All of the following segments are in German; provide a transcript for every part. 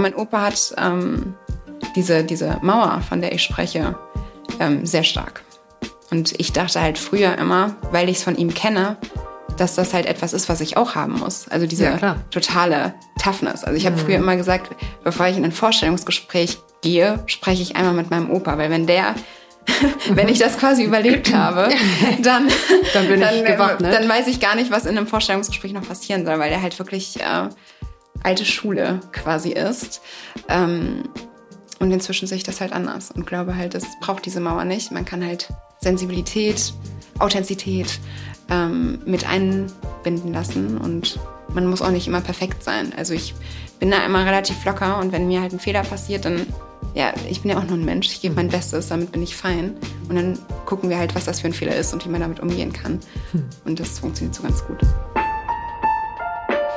Mein Opa hat ähm, diese, diese Mauer, von der ich spreche, ähm, sehr stark. Und ich dachte halt früher immer, weil ich es von ihm kenne, dass das halt etwas ist, was ich auch haben muss. Also diese Ja, totale Toughness. Also ich habe früher immer gesagt, bevor ich in ein Vorstellungsgespräch gehe, spreche ich einmal mit meinem Opa, weil wenn der wenn ich das quasi überlebt habe, dann, Dann bin ich gewappnet. dann weiß ich gar nicht, was in einem Vorstellungsgespräch noch passieren soll, weil der halt wirklich äh, alte Schule quasi ist. Ähm, und inzwischen sehe ich das halt anders und glaube halt, es braucht diese Mauer nicht. Man kann halt Sensibilität, Authentizität ähm, mit einbinden lassen und man muss auch nicht immer perfekt sein. Also ich bin da immer relativ locker und wenn mir halt ein Fehler passiert, dann, ja, ich bin ja auch nur ein Mensch, ich gebe mein Bestes, damit bin ich fein. Und dann gucken wir halt, was das für ein Fehler ist und wie man damit umgehen kann. Und das funktioniert so ganz gut.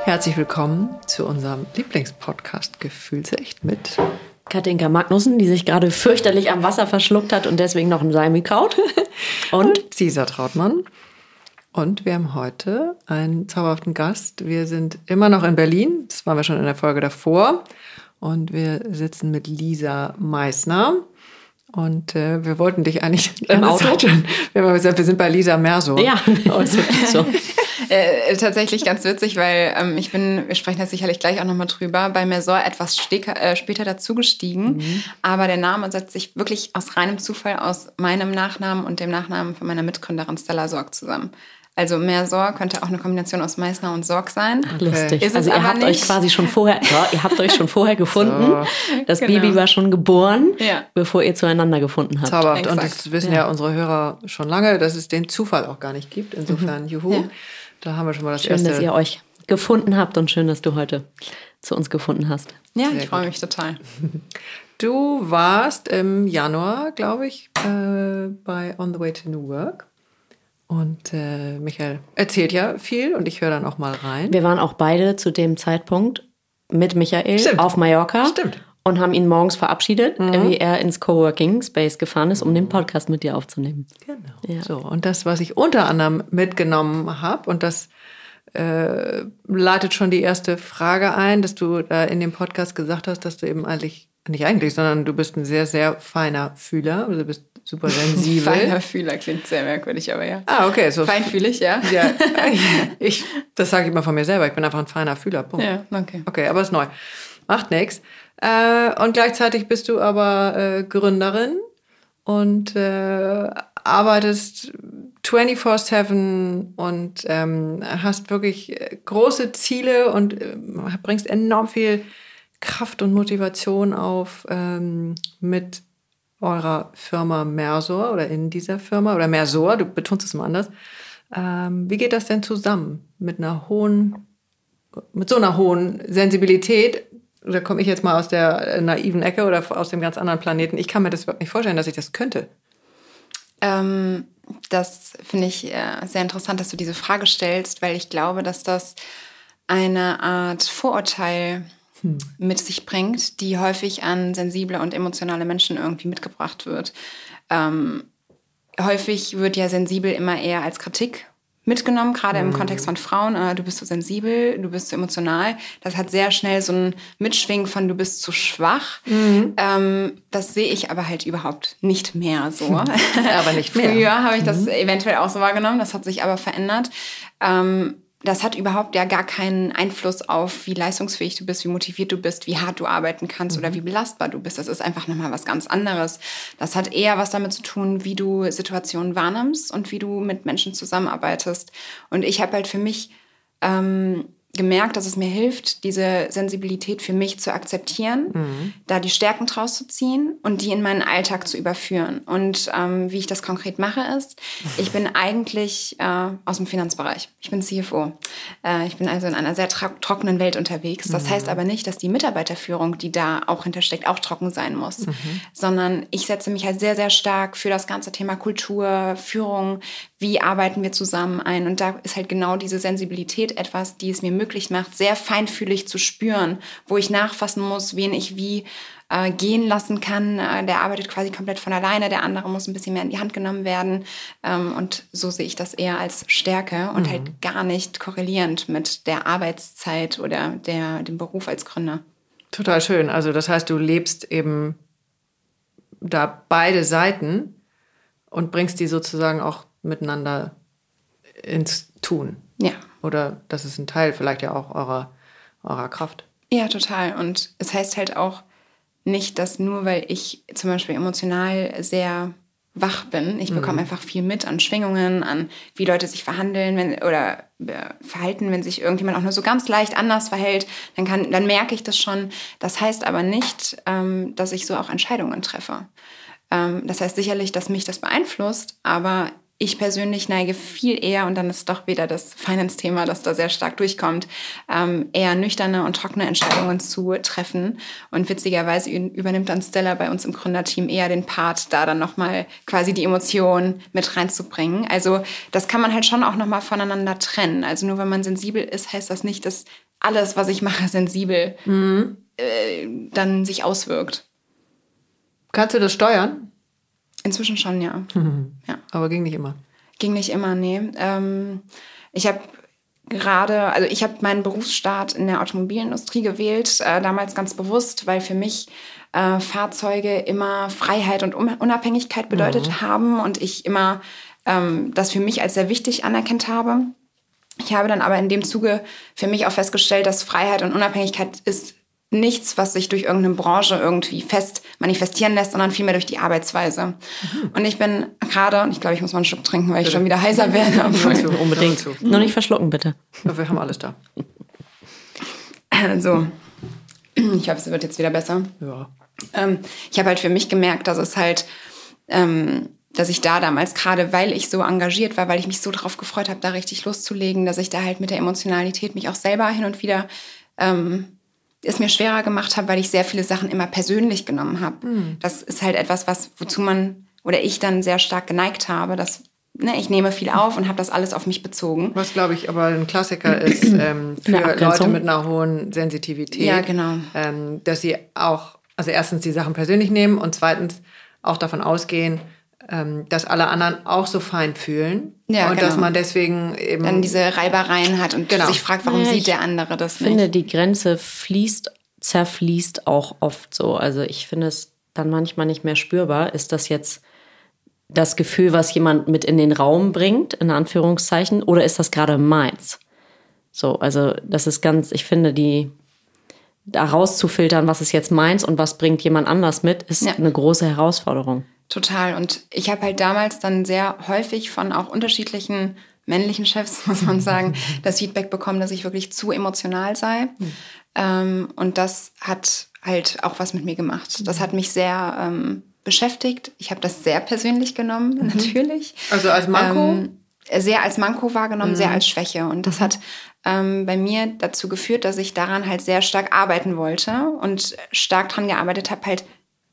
Herzlich willkommen zu unserem Lieblingspodcast Gefühlsecht mit Katinka Magnussen, die sich gerade fürchterlich am Wasser verschluckt hat und deswegen noch ein Salmi kaut. Und Cesar Trautmann. Und wir haben heute einen zauberhaften Gast. Wir sind immer noch in Berlin. Das waren wir schon in der Folge davor. Und wir sitzen mit Lisa Meissner. Und äh, wir wollten dich eigentlich Im Auto? Schon- Wir haben gesagt, wir sind bei Lisa Mersor. ja, so. Äh, tatsächlich ganz witzig, weil ähm, ich bin, wir sprechen da sicherlich gleich auch nochmal drüber, bei Mersor etwas steker, äh, später dazugestiegen. Aber der Name setzt sich wirklich aus reinem Zufall aus meinem Nachnamen und dem Nachnamen von meiner Mitgründerin Stella Sorg zusammen. Also Mersor könnte auch eine Kombination aus Meißner und Sorg sein. Lustig. Ist es also ihr aber habt nicht. euch quasi schon vorher, ja, ihr habt euch schon vorher gefunden. Das Genau. Baby war schon geboren, Ja. bevor ihr zueinander gefunden habt. Zauberhaft. Und das wissen ja. unsere Hörer schon lange, dass es den Zufall auch gar nicht gibt. Insofern, juhu. Ja. Da haben wir schon mal das Schön, erste. dass ihr euch gefunden habt und schön, dass du heute zu uns gefunden hast. Ja, Sehr ich freue mich total. Du warst im Januar, glaube ich, äh, bei On the Way to New Work. Und äh, Michael erzählt ja viel und ich höre dann auch mal rein. Wir waren auch beide zu dem Zeitpunkt mit Michael Stimmt. auf Mallorca. Stimmt. Und haben ihn morgens verabschiedet, wie er ins Coworking Space gefahren ist, um den Podcast mit dir aufzunehmen. Genau. Ja. So, und das, was ich unter anderem mitgenommen habe, und das äh, leitet schon die erste Frage ein, dass du da in dem Podcast gesagt hast, dass du eben eigentlich, nicht eigentlich, sondern du bist ein sehr, sehr feiner Fühler, also du bist super sensibel. Feiner Fühler klingt sehr merkwürdig, aber ja. Ah, okay. So Feinfühlig, ja. Ja, ich, das sage ich immer von mir selber. Ich bin einfach ein feiner Fühler. Punkt. Ja, okay. Okay, aber ist neu. Macht nichts. Äh, und gleichzeitig bist du aber äh, Gründerin und äh, arbeitest 24-7 und ähm, hast wirklich äh, große Ziele und äh, bringst enorm viel Kraft und Motivation auf ähm, mit eurer Firma Mersor oder in dieser Firma oder Mersor, du betonst es mal anders. Ähm, wie geht das denn zusammen mit einer hohen, mit so einer hohen Sensibilität? Da komme ich jetzt mal aus der äh, naiven Ecke oder aus dem ganz anderen Planeten. Ich kann mir das überhaupt nicht vorstellen, dass ich das könnte. Ähm, das finde ich äh, sehr interessant, dass du diese Frage stellst, weil ich glaube, dass das eine Art Vorurteil mit sich bringt, die häufig an sensible und emotionale Menschen irgendwie mitgebracht wird. Ähm, häufig wird ja sensibel immer eher als Kritik mitgenommen, gerade im Kontext von Frauen. Äh, du bist so sensibel, du bist so emotional. Das hat sehr schnell so ein Mitschwingen von du bist zu schwach. Ähm, das sehe ich aber halt überhaupt nicht mehr so. Aber nicht mehr. Früher habe ich das eventuell auch so wahrgenommen, das hat sich aber verändert. Ähm, das hat überhaupt ja gar keinen Einfluss auf, wie leistungsfähig du bist, wie motiviert du bist, wie hart du arbeiten kannst oder wie belastbar du bist. Das ist einfach nochmal was ganz anderes. Das hat eher was damit zu tun, wie du Situationen wahrnimmst und wie du mit Menschen zusammenarbeitest. Und ich habe halt für mich ähm, gemerkt, dass es mir hilft, diese Sensibilität für mich zu akzeptieren, da die Stärken draus zu ziehen und die in meinen Alltag zu überführen. Und ähm, wie ich das konkret mache, ist, ich bin eigentlich äh, aus dem Finanzbereich. Ich bin CFO. Äh, ich bin also in einer sehr trockenen Welt unterwegs. Das heißt aber nicht, dass die Mitarbeiterführung, die da auch hintersteckt, auch trocken sein muss, sondern ich setze mich halt sehr, sehr stark für das ganze Thema Kultur, Führung, wie arbeiten wir zusammen ein. Und da ist halt genau diese Sensibilität etwas, die es mir möglich macht, sehr feinfühlig zu spüren, wo ich nachfassen muss, wen ich wie äh, gehen lassen kann. Äh, der arbeitet quasi komplett von alleine, der andere muss ein bisschen mehr in die Hand genommen werden. Ähm, und so sehe ich das eher als Stärke und halt gar nicht korrelierend mit der Arbeitszeit oder der, dem Beruf als Gründer. Total schön. Also das heißt, du lebst eben da beide Seiten und bringst die sozusagen auch miteinander ins Tun. Ja. Oder das ist ein Teil vielleicht ja auch eurer, eurer Kraft. Ja, total. Und es heißt halt auch nicht, dass nur weil ich zum Beispiel emotional sehr wach bin, ich bekomme einfach viel mit an Schwingungen, an wie Leute sich verhandeln wenn, oder äh, verhalten, wenn sich irgendjemand auch nur so ganz leicht anders verhält, dann, kann, dann merke ich das schon. Das heißt aber nicht, ähm, dass ich so auch Entscheidungen treffe. Ähm, das heißt sicherlich, dass mich das beeinflusst, aber ich persönlich neige viel eher, und dann ist doch wieder das Finance-Thema, das da sehr stark durchkommt, ähm, eher nüchterne und trockene Entscheidungen zu treffen. Und witzigerweise übernimmt dann Stella bei uns im Gründerteam eher den Part, da dann nochmal quasi die Emotionen mit reinzubringen. Also das kann man halt schon auch nochmal voneinander trennen. Also nur wenn man sensibel ist, heißt das nicht, dass alles, was ich mache, sensibel mhm. äh, dann sich auswirkt. Kannst du das steuern? Inzwischen schon, ja. ja. Aber ging nicht immer. Ging nicht immer, nee. Ähm, ich habe gerade, also ich habe meinen Berufsstart in der Automobilindustrie gewählt, äh, damals ganz bewusst, weil für mich äh, Fahrzeuge immer Freiheit und Unabhängigkeit bedeutet mhm. haben und ich immer ähm, das für mich als sehr wichtig anerkannt habe. Ich habe dann aber in dem Zuge für mich auch festgestellt, dass Freiheit und Unabhängigkeit ist nichts, was sich durch irgendeine Branche irgendwie fest manifestieren lässt, sondern vielmehr durch die Arbeitsweise. Mhm. Und ich bin gerade, und ich glaube, ich muss mal einen Schluck trinken, weil ich schon wieder heiser werde. Zu, unbedingt. Zu. Nur nicht verschlucken, bitte. Ja, wir haben alles da. Also, ich hoffe, es wird jetzt wieder besser. Ja. Ähm, ich habe halt für mich gemerkt, dass es halt, ähm, dass ich da damals gerade, weil ich so engagiert war, weil ich mich so darauf gefreut habe, da richtig loszulegen, dass ich da halt mit der Emotionalität mich auch selber hin und wieder ähm, es mir schwerer gemacht habe, weil ich sehr viele Sachen immer persönlich genommen habe. Mhm. Das ist halt etwas, was wozu man oder ich dann sehr stark geneigt habe, dass ne, ich nehme viel auf und habe das alles auf mich bezogen. Was glaube ich aber ein Klassiker ist ähm, für Leute mit einer hohen Sensitivität. Ja, genau. Ähm, dass sie auch, also erstens die Sachen persönlich nehmen und zweitens auch davon ausgehen, dass alle anderen auch so fein fühlen. Ja, und genau. dass man deswegen eben. Dann diese Reibereien hat und genau. sich fragt, warum ja, sieht der andere das nicht? Ich finde, die Grenze fließt, zerfließt auch oft so. Also ich finde es dann manchmal nicht mehr spürbar. Ist das jetzt das Gefühl, was jemand mit in den Raum bringt, in Anführungszeichen, oder ist das gerade meins? So, also das ist ganz, ich finde, die da rauszufiltern, was ist jetzt meins und was bringt jemand anders mit, ist ja. eine große Herausforderung. Total. Und ich habe halt damals dann sehr häufig von auch unterschiedlichen männlichen Chefs, muss man sagen, das Feedback bekommen, dass ich wirklich zu emotional sei. Mhm. Ähm, und das hat halt auch was mit mir gemacht. Das hat mich sehr ähm, beschäftigt. Ich habe das sehr persönlich genommen, mhm. natürlich. Also als Manko? Ähm, sehr als Manko wahrgenommen, mhm. sehr als Schwäche. Und das hat ähm, bei mir dazu geführt, dass ich daran halt sehr stark arbeiten wollte und stark dran gearbeitet habe, halt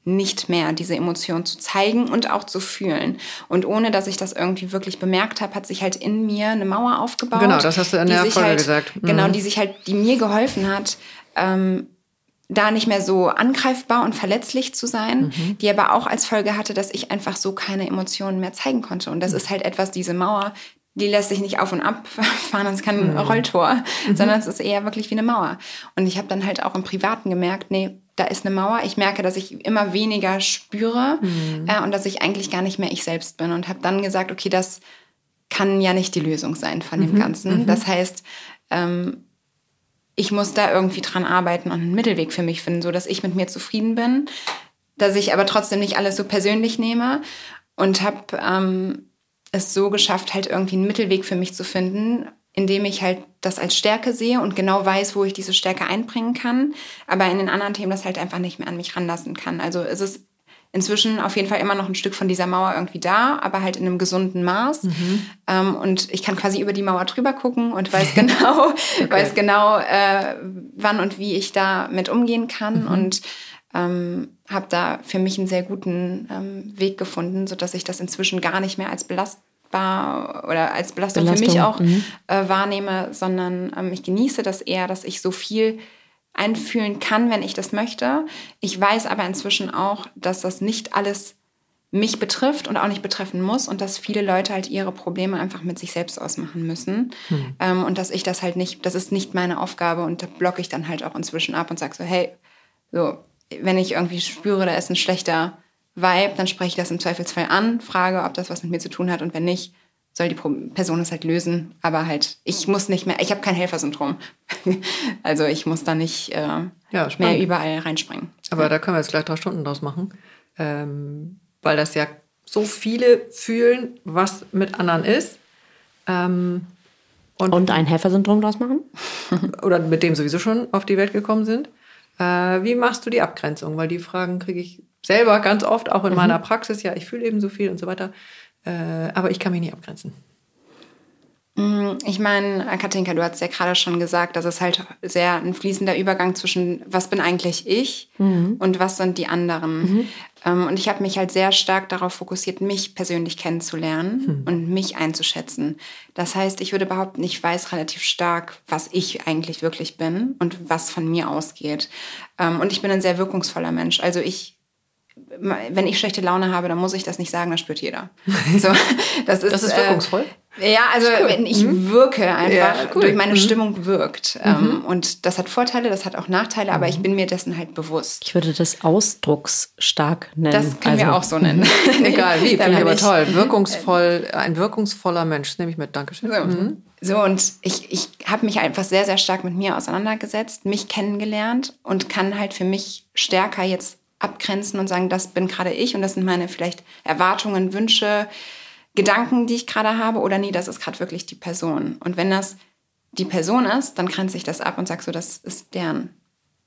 nicht mehr diese Emotion zu zeigen und auch zu fühlen. Und ohne dass ich das irgendwie wirklich bemerkt habe, hat sich halt in mir eine Mauer aufgebaut. Genau, das hast du in der Folge halt, gesagt. Genau, mhm. Genau, die sich halt, die mir geholfen hat, ähm, da nicht mehr so angreifbar und verletzlich zu sein, mhm. die aber auch als Folge hatte, dass ich einfach so keine Emotionen mehr zeigen konnte. Und das mhm. ist halt etwas, diese Mauer, die lässt sich nicht auf und ab fahren, das ist kein mhm. Rolltor, mhm. sondern es ist eher wirklich wie eine Mauer. Und ich habe dann halt auch im Privaten gemerkt, nee, da ist eine Mauer. Ich merke, dass ich immer weniger spüre mhm. äh, und dass ich eigentlich gar nicht mehr ich selbst bin. Und habe dann gesagt, okay, das kann ja nicht die Lösung sein von dem mhm. Ganzen. Mhm. Das heißt, ähm, ich muss da irgendwie dran arbeiten und einen Mittelweg für mich finden, so dass ich mit mir zufrieden bin, dass ich aber trotzdem nicht alles so persönlich nehme und habe ähm, es so geschafft, halt irgendwie einen Mittelweg für mich zu finden, indem ich halt das als Stärke sehe und genau weiß, wo ich diese Stärke einbringen kann, aber in den anderen Themen das halt einfach nicht mehr an mich ranlassen kann. Also es ist inzwischen auf jeden Fall immer noch ein Stück von dieser Mauer irgendwie da, aber halt in einem gesunden Maß. Mhm. Ähm, und ich kann quasi über die Mauer drüber gucken und weiß genau, okay. weiß genau, äh, wann und wie ich da mit umgehen kann mhm. und ähm, habe da für mich einen sehr guten ähm, Weg gefunden, sodass ich das inzwischen gar nicht mehr als Belast belastbar oder als Belastung, Belastung. für mich auch mhm. äh, wahrnehme, sondern ähm, ich genieße das eher, dass ich so viel einfühlen kann, wenn ich das möchte. Ich weiß aber inzwischen auch, dass das nicht alles mich betrifft und auch nicht betreffen muss und dass viele Leute halt ihre Probleme einfach mit sich selbst ausmachen müssen mhm. ähm, und dass ich das halt nicht, das ist nicht meine Aufgabe und da blocke ich dann halt auch inzwischen ab und sage so, hey, So, wenn ich irgendwie spüre, da ist ein schlechter Vibe, dann spreche ich das im Zweifelsfall an, frage, ob das was mit mir zu tun hat und wenn nicht, soll die Person es halt lösen. Aber halt, ich muss nicht mehr, ich habe kein Helfersyndrom. also ich muss da nicht äh, ja, mehr überall reinspringen. Aber ja. da können wir jetzt gleich drei Stunden draus machen. Ähm, weil das ja so viele fühlen, was mit anderen ist. Ähm, und, und, ein Helfersyndrom draus machen? oder mit dem sowieso schon auf die Welt gekommen sind. Äh, wie machst du die Abgrenzung? Weil die Fragen kriege ich selber ganz oft, auch in mhm. meiner Praxis. Ja, ich fühle eben so viel und so weiter. Äh, aber ich kann mich nicht abgrenzen. Mm, ich meine, Katinka, du hast ja gerade schon gesagt, dass es halt sehr ein fließender Übergang zwischen, was bin eigentlich ich mhm. und was sind die anderen. Mhm. Ähm, und ich habe mich halt sehr stark darauf fokussiert, mich persönlich kennenzulernen mhm. und mich einzuschätzen. Das heißt, ich würde behaupten, ich weiß relativ stark, was ich eigentlich wirklich bin und was von mir ausgeht. Ähm, und ich bin ein sehr wirkungsvoller Mensch. Also ich wenn ich schlechte Laune habe, dann muss ich das nicht sagen, das spürt jeder. So, das, ist, das ist wirkungsvoll. Äh, ja, also cool. wenn ich mhm. wirke einfach, ja, cool. durch meine mhm. Stimmung wirkt. Mhm. Ähm, und das hat Vorteile, das hat auch Nachteile, aber ich mhm. bin mir dessen halt bewusst. Ich würde das ausdrucksstark nennen. Das können also. wir auch so nennen. Egal wie, finde ich aber toll. Wirkungsvoll, ein wirkungsvoller Mensch, nehme ich mit. Dankeschön. So. Mhm. So, und ich, ich habe mich einfach sehr, sehr stark mit mir auseinandergesetzt, mich kennengelernt und kann halt für mich stärker jetzt abgrenzen und sagen, das bin gerade ich und das sind meine vielleicht Erwartungen, Wünsche, Gedanken, die ich gerade habe oder nee, das ist gerade wirklich die Person. Und wenn das die Person ist, dann grenze ich das ab und sage so, das ist deren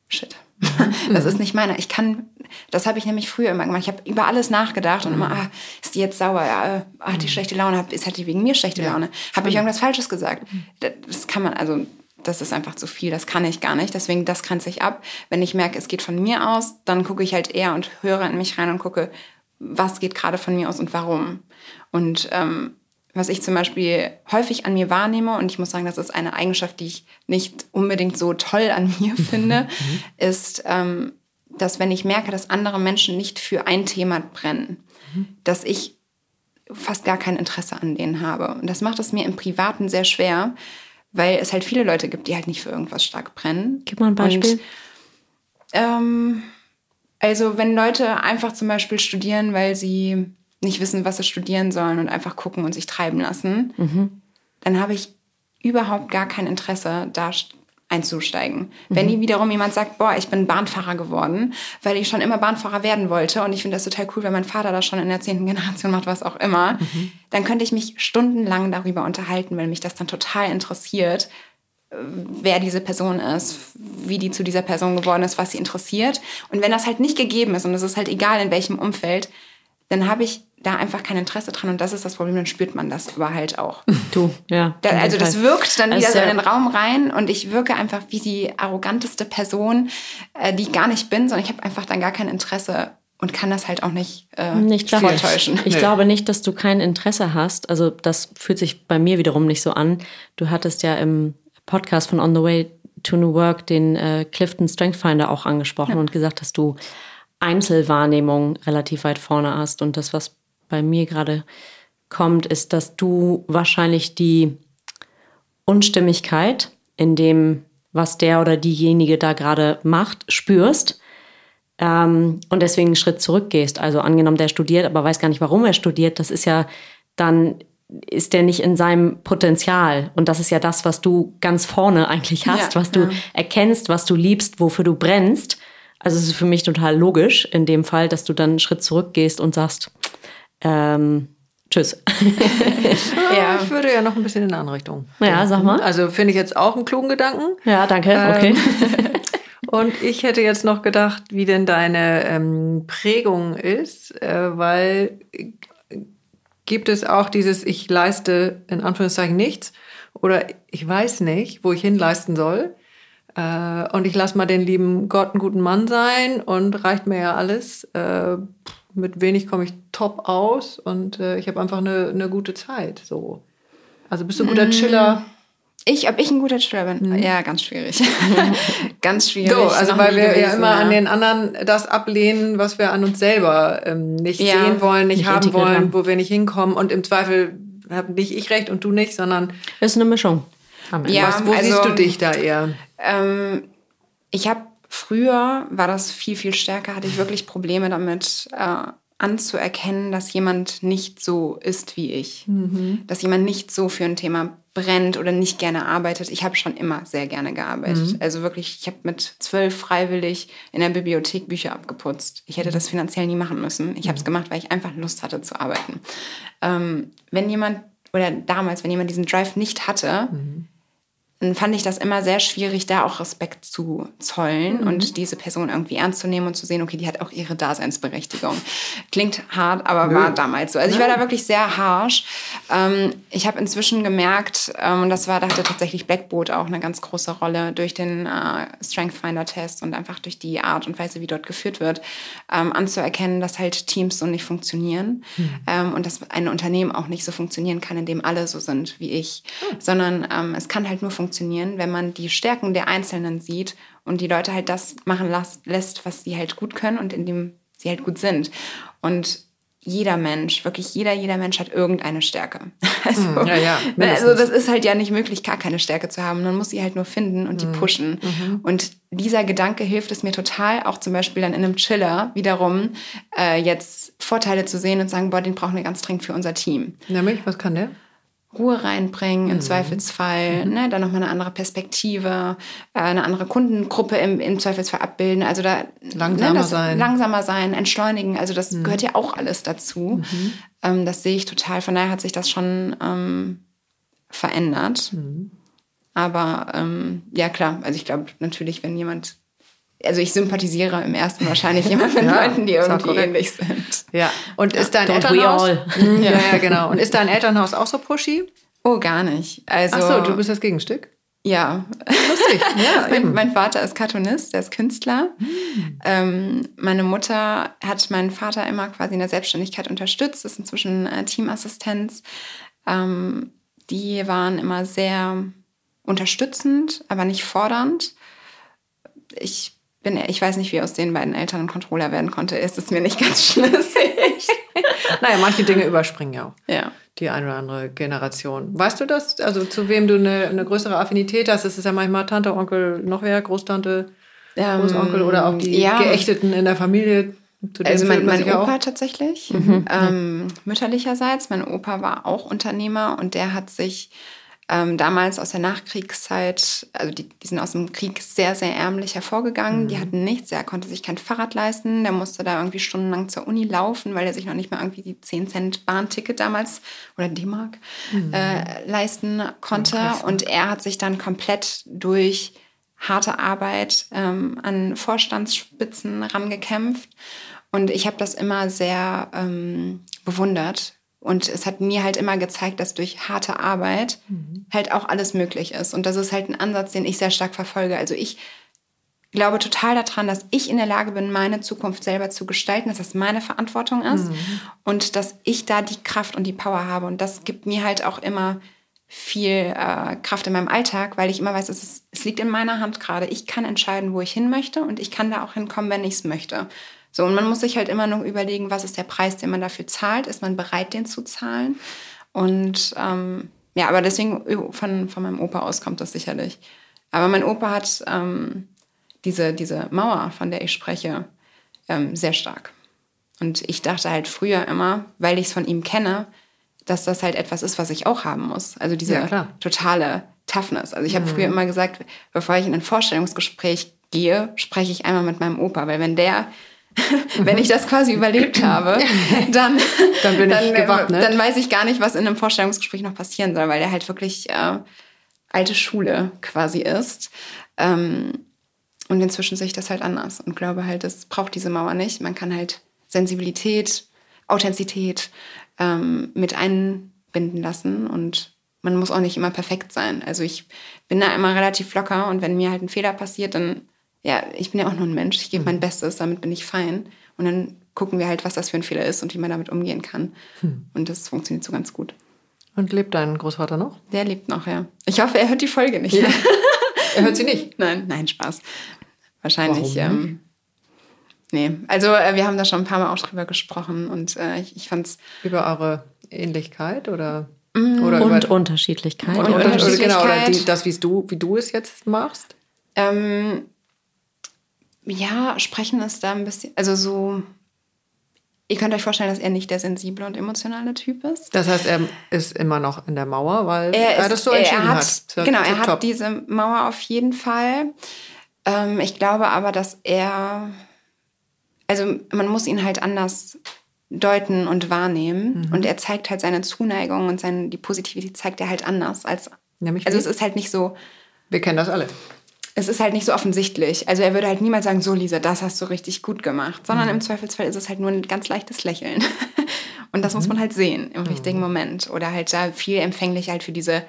Shit. das ist nicht meiner. Ich kann, das habe ich nämlich früher immer gemacht. Ich habe über alles nachgedacht und immer, ah, ist die jetzt sauer? Ja, ah, die schlechte Laune, ist halt die wegen mir schlechte Laune? Habe ich irgendwas Falsches gesagt? Das kann man, also das ist einfach zu viel, das kann ich gar nicht. Deswegen, das grenze ich ab. Wenn ich merke, es geht von mir aus, dann gucke ich halt eher und höre in mich rein und gucke, was geht gerade von mir aus und warum. Und ähm, was ich zum Beispiel häufig an mir wahrnehme, und ich muss sagen, das ist eine Eigenschaft, die ich nicht unbedingt so toll an mir finde, mhm. ist, ähm, dass wenn ich merke, dass andere Menschen nicht für ein Thema brennen, mhm. dass ich fast gar kein Interesse an denen habe. Und das macht es mir im Privaten sehr schwer, weil es halt viele Leute gibt, die halt nicht für irgendwas stark brennen. Gib mal ein Beispiel. Und, ähm, also wenn Leute einfach zum Beispiel studieren, weil sie nicht wissen, was sie studieren sollen und einfach gucken und sich treiben lassen, mhm. dann habe ich überhaupt gar kein Interesse, da einzusteigen. Mhm. Wenn wiederum jemand sagt, boah, ich bin Bahnfahrer geworden, weil ich schon immer Bahnfahrer werden wollte und ich finde das total cool, wenn mein Vater das schon in der zehnten Generation macht, was auch immer, mhm. dann könnte ich mich stundenlang darüber unterhalten, weil mich das dann total interessiert, äh, wer diese Person ist, wie die zu dieser Person geworden ist, was sie interessiert. Und wenn das halt nicht gegeben ist und es ist halt egal in welchem Umfeld, dann habe ich da einfach kein Interesse dran und das ist das Problem, dann spürt man das aber halt auch. Du, ja. Da, also das wirkt dann wieder so in den Raum rein und ich wirke einfach wie die arroganteste Person, äh, die ich gar nicht bin, sondern ich habe einfach dann gar kein Interesse und kann das halt auch nicht, äh, nicht vortäuschen. Ich nee. glaube nicht, dass du kein Interesse hast. Also das fühlt sich bei mir wiederum nicht so an. Du hattest ja im Podcast von On the Way to New Work den äh, Clifton Strength Finder auch angesprochen ja. und gesagt, dass du Einzelwahrnehmung relativ weit vorne hast. Und das, was bei mir gerade kommt, ist, dass du wahrscheinlich die Unstimmigkeit in dem, was der oder diejenige da gerade macht, spürst ähm, und deswegen einen Schritt zurückgehst. Also angenommen, der studiert, aber weiß gar nicht, warum er studiert, das ist ja dann ist der nicht in seinem Potenzial. Und das ist ja das, was du ganz vorne eigentlich hast, ja, was du ja. erkennst, was du liebst, wofür du brennst. Also es ist für mich total logisch in dem Fall, dass du dann einen Schritt zurückgehst und sagst, ähm, tschüss. ja. Ich würde ja noch ein bisschen in eine andere Richtung. Ja, sag mal. Also finde ich jetzt auch einen klugen Gedanken. Ja, danke. Okay. Ähm, und ich hätte jetzt noch gedacht, wie denn deine ähm, Prägung ist, äh, weil gibt es auch dieses, ich leiste in Anführungszeichen nichts oder ich weiß nicht, wo ich hinleisten soll. Äh, und ich lasse mal den lieben Gott einen guten Mann sein und reicht mir ja alles. Äh, mit wenig komme ich top aus und äh, ich habe einfach eine, eine gute Zeit. So. Also bist du ein guter mm. Chiller? Ich, ob ich ein guter Chiller bin? Mhm. Ja, ganz schwierig. ganz schwierig. So, also weil wir gewesen, ja immer ja. an den anderen das ablehnen, was wir an uns selber ähm, nicht ja, sehen wollen, nicht, nicht haben wollen, haben. wo wir nicht hinkommen. Und im Zweifel habe nicht ich recht und du nicht, sondern. Es ist eine Mischung. Ja, was, wo also, siehst du dich da eher? Ähm, ich habe früher war das viel, viel stärker, hatte ich wirklich Probleme damit, äh, anzuerkennen, dass jemand nicht so ist wie ich. Dass jemand nicht so für ein Thema brennt oder nicht gerne arbeitet. Ich habe schon immer sehr gerne gearbeitet. Also wirklich, ich habe mit zwölf freiwillig in der Bibliothek Bücher abgeputzt. Ich hätte das finanziell nie machen müssen. Ich habe es gemacht, weil ich einfach Lust hatte zu arbeiten. Ähm, wenn jemand, oder damals, wenn jemand diesen Drive nicht hatte, dann fand ich das immer sehr schwierig, da auch Respekt zu zollen Mhm. und diese Person irgendwie ernst zu nehmen und zu sehen, okay, die hat auch ihre Daseinsberechtigung. Klingt hart, aber war damals so. Also ich war da wirklich sehr harsh. Ähm, ich habe inzwischen gemerkt, ähm, und das war, da hatte tatsächlich Blackboard auch eine ganz große Rolle durch den äh, Strength Finder Test und einfach durch die Art und Weise, wie dort geführt wird, ähm, anzuerkennen, dass halt Teams so nicht funktionieren ähm, und dass ein Unternehmen auch nicht so funktionieren kann, in dem alle so sind wie ich, sondern ähm, es kann halt nur funktionieren, wenn man die Stärken der Einzelnen sieht und die Leute halt das machen lässt, was sie halt gut können und in dem sie halt gut sind. Und jeder Mensch, wirklich jeder, jeder Mensch hat irgendeine Stärke. Also, Hm, ja, ja, also mindestens. das ist halt ja nicht möglich, gar keine Stärke zu haben. Man muss sie halt nur finden und die pushen. Und dieser Gedanke hilft es mir total, auch zum Beispiel dann in einem Chiller wiederum äh, jetzt Vorteile zu sehen und sagen, boah, den brauchen wir ganz dringend für unser Team. Nämlich, was kann der? Ruhe reinbringen im Zweifelsfall, ne, dann nochmal eine andere Perspektive, äh, eine andere Kundengruppe im, im Zweifelsfall abbilden. Also da Langsamer ne, sein. Langsamer sein, entschleunigen. Also das gehört ja auch alles dazu. Ähm, das sehe ich total. Von daher hat sich das schon ähm, verändert. Aber ähm, ja klar, also ich glaube natürlich, wenn jemand, also ich sympathisiere im ersten wahrscheinlich jemand mit Ja, Leuten, die irgendwie korrekt. ähnlich sind. Ja. Und ist dein Don't Elternhaus? all. Ja, ja, genau. Und ist dein Elternhaus auch so pushy? Oh, gar nicht. Also, Ach so, du bist das Gegenstück. ja, Lustig. Ja, mein, mein Vater ist Cartoonist, der ist Künstler. Ähm, meine Mutter hat meinen Vater immer quasi in der Selbstständigkeit unterstützt, ist inzwischen äh, Teamassistenz. Ähm, die waren immer sehr unterstützend, aber nicht fordernd. Ich bin, ich weiß nicht, wie aus den beiden Eltern ein Controller werden konnte. Ist es mir nicht ganz schlüssig. Naja, manche Dinge überspringen ja auch. ja. Die eine oder andere Generation. Weißt du das? Also zu wem du eine, eine größere Affinität hast? Es ist ja manchmal Tante, Onkel, noch wer, Großtante, Ähm, Großonkel oder auch die ja. Geächteten in der Familie. Also mein, mein Opa auch. tatsächlich, ähm, mütterlicherseits. Mein Opa war auch Unternehmer und der hat sich ähm, damals aus der Nachkriegszeit, also die, die sind aus dem Krieg sehr, sehr ärmlich hervorgegangen. Die hatten nichts, er konnte sich kein Fahrrad leisten, der musste da irgendwie stundenlang zur Uni laufen, weil er sich noch nicht mal irgendwie die 10 Cent Bahnticket damals oder D-Mark äh, leisten konnte. und er hat sich dann komplett durch harte Arbeit ähm, an Vorstandsspitzen rangekämpft. Und ich habe das immer sehr ähm, bewundert. Und es hat mir halt immer gezeigt, dass durch harte Arbeit halt auch alles möglich ist. Und das ist halt ein Ansatz, den ich sehr stark verfolge. Also ich glaube total daran, dass ich in der Lage bin, meine Zukunft selber zu gestalten, dass das meine Verantwortung ist und dass ich da die Kraft und die Power habe. Und das gibt mir halt auch immer viel äh, Kraft in meinem Alltag, weil ich immer weiß, es, ist, es liegt in meiner Hand gerade. Ich kann entscheiden, wo ich hin möchte und ich kann da auch hinkommen, wenn ich es möchte. So, und man muss sich halt immer noch überlegen, was ist der Preis, den man dafür zahlt? Ist man bereit, den zu zahlen? Und ähm, ja, aber deswegen von, von meinem Opa aus kommt das sicherlich. Aber mein Opa hat ähm, diese, diese Mauer, von der ich spreche, ähm, sehr stark. Und ich dachte halt früher immer, weil ich es von ihm kenne, dass das halt etwas ist, was ich auch haben muss. Also diese Ja, totale Toughness. Also ich habe früher immer gesagt, bevor ich in ein Vorstellungsgespräch gehe, spreche ich einmal mit meinem Opa, weil wenn der wenn ich das quasi überlebt habe, dann, Dann bin ich äh, gewappnet. Dann weiß ich gar nicht, was in einem Vorstellungsgespräch noch passieren soll, weil der halt wirklich äh, alte Schule quasi ist. Ähm, und inzwischen sehe ich das halt anders und glaube halt, es braucht diese Mauer nicht. Man kann halt Sensibilität, Authentizität ähm, mit einbinden lassen und man muss auch nicht immer perfekt sein. Also ich bin da immer relativ locker und wenn mir halt ein Fehler passiert, dann, ja, ich bin ja auch nur ein Mensch, ich gebe mein Bestes, damit bin ich fein. Und dann gucken wir halt, was das für ein Fehler ist und wie man damit umgehen kann. Und das funktioniert so ganz gut. Und lebt dein Großvater noch? Der lebt noch, ja. Ich hoffe, er hört die Folge nicht. Er hört sie nicht. Nein, nein, Spaß. Wahrscheinlich. Ähm, nee, also äh, wir haben da schon ein paar Mal auch drüber gesprochen und äh, ich, ich fand's Über eure Ähnlichkeit oder, Mm. oder Und über Unterschiedlichkeit. und, oder, genau, oder die, Unterschiedlichkeit. das, wie du, wie du es jetzt machst? ähm, Ja, sprechen ist da ein bisschen, also so, ihr könnt euch vorstellen, dass er nicht der sensible und emotionale Typ ist. Das heißt, er ist immer noch in der Mauer, weil Er, er, ist, das so er entschieden hat, hat. Genau, er hat top. diese Mauer auf jeden Fall. Ähm, ich glaube aber, dass er, also man muss ihn halt anders deuten und wahrnehmen. Mhm. Und er zeigt halt seine Zuneigung und seine, die Positivität zeigt er halt anders als. Nämlich also wie? es ist halt nicht so, Wir kennen das alle. Es ist halt nicht so offensichtlich. Also er würde halt niemals sagen, so Lisa, das hast du richtig gut gemacht, sondern Mhm. im Zweifelsfall ist es halt nur ein ganz leichtes Lächeln. Und das Mhm. muss man halt sehen im richtigen Moment. Oder halt da viel empfänglich halt für diese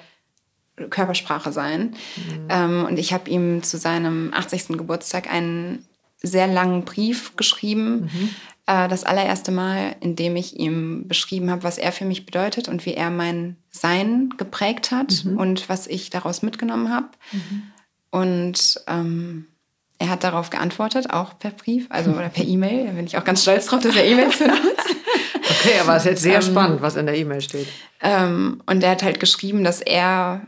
Körpersprache sein. Mhm. Ähm, und ich habe ihm zu seinem 80. Geburtstag einen sehr langen Brief geschrieben. Mhm. Äh, das allererste Mal, in dem ich ihm beschrieben habe, was er für mich bedeutet und wie er mein Sein geprägt hat Mhm. und was ich daraus mitgenommen habe. Und ähm, er hat darauf geantwortet, auch per Brief, also oder per E-Mail. Da bin ich auch ganz stolz drauf, dass er E-Mails benutzt. Okay, aber es ist jetzt sehr spannend, was in der E-Mail steht. Ähm, und er hat halt geschrieben, dass er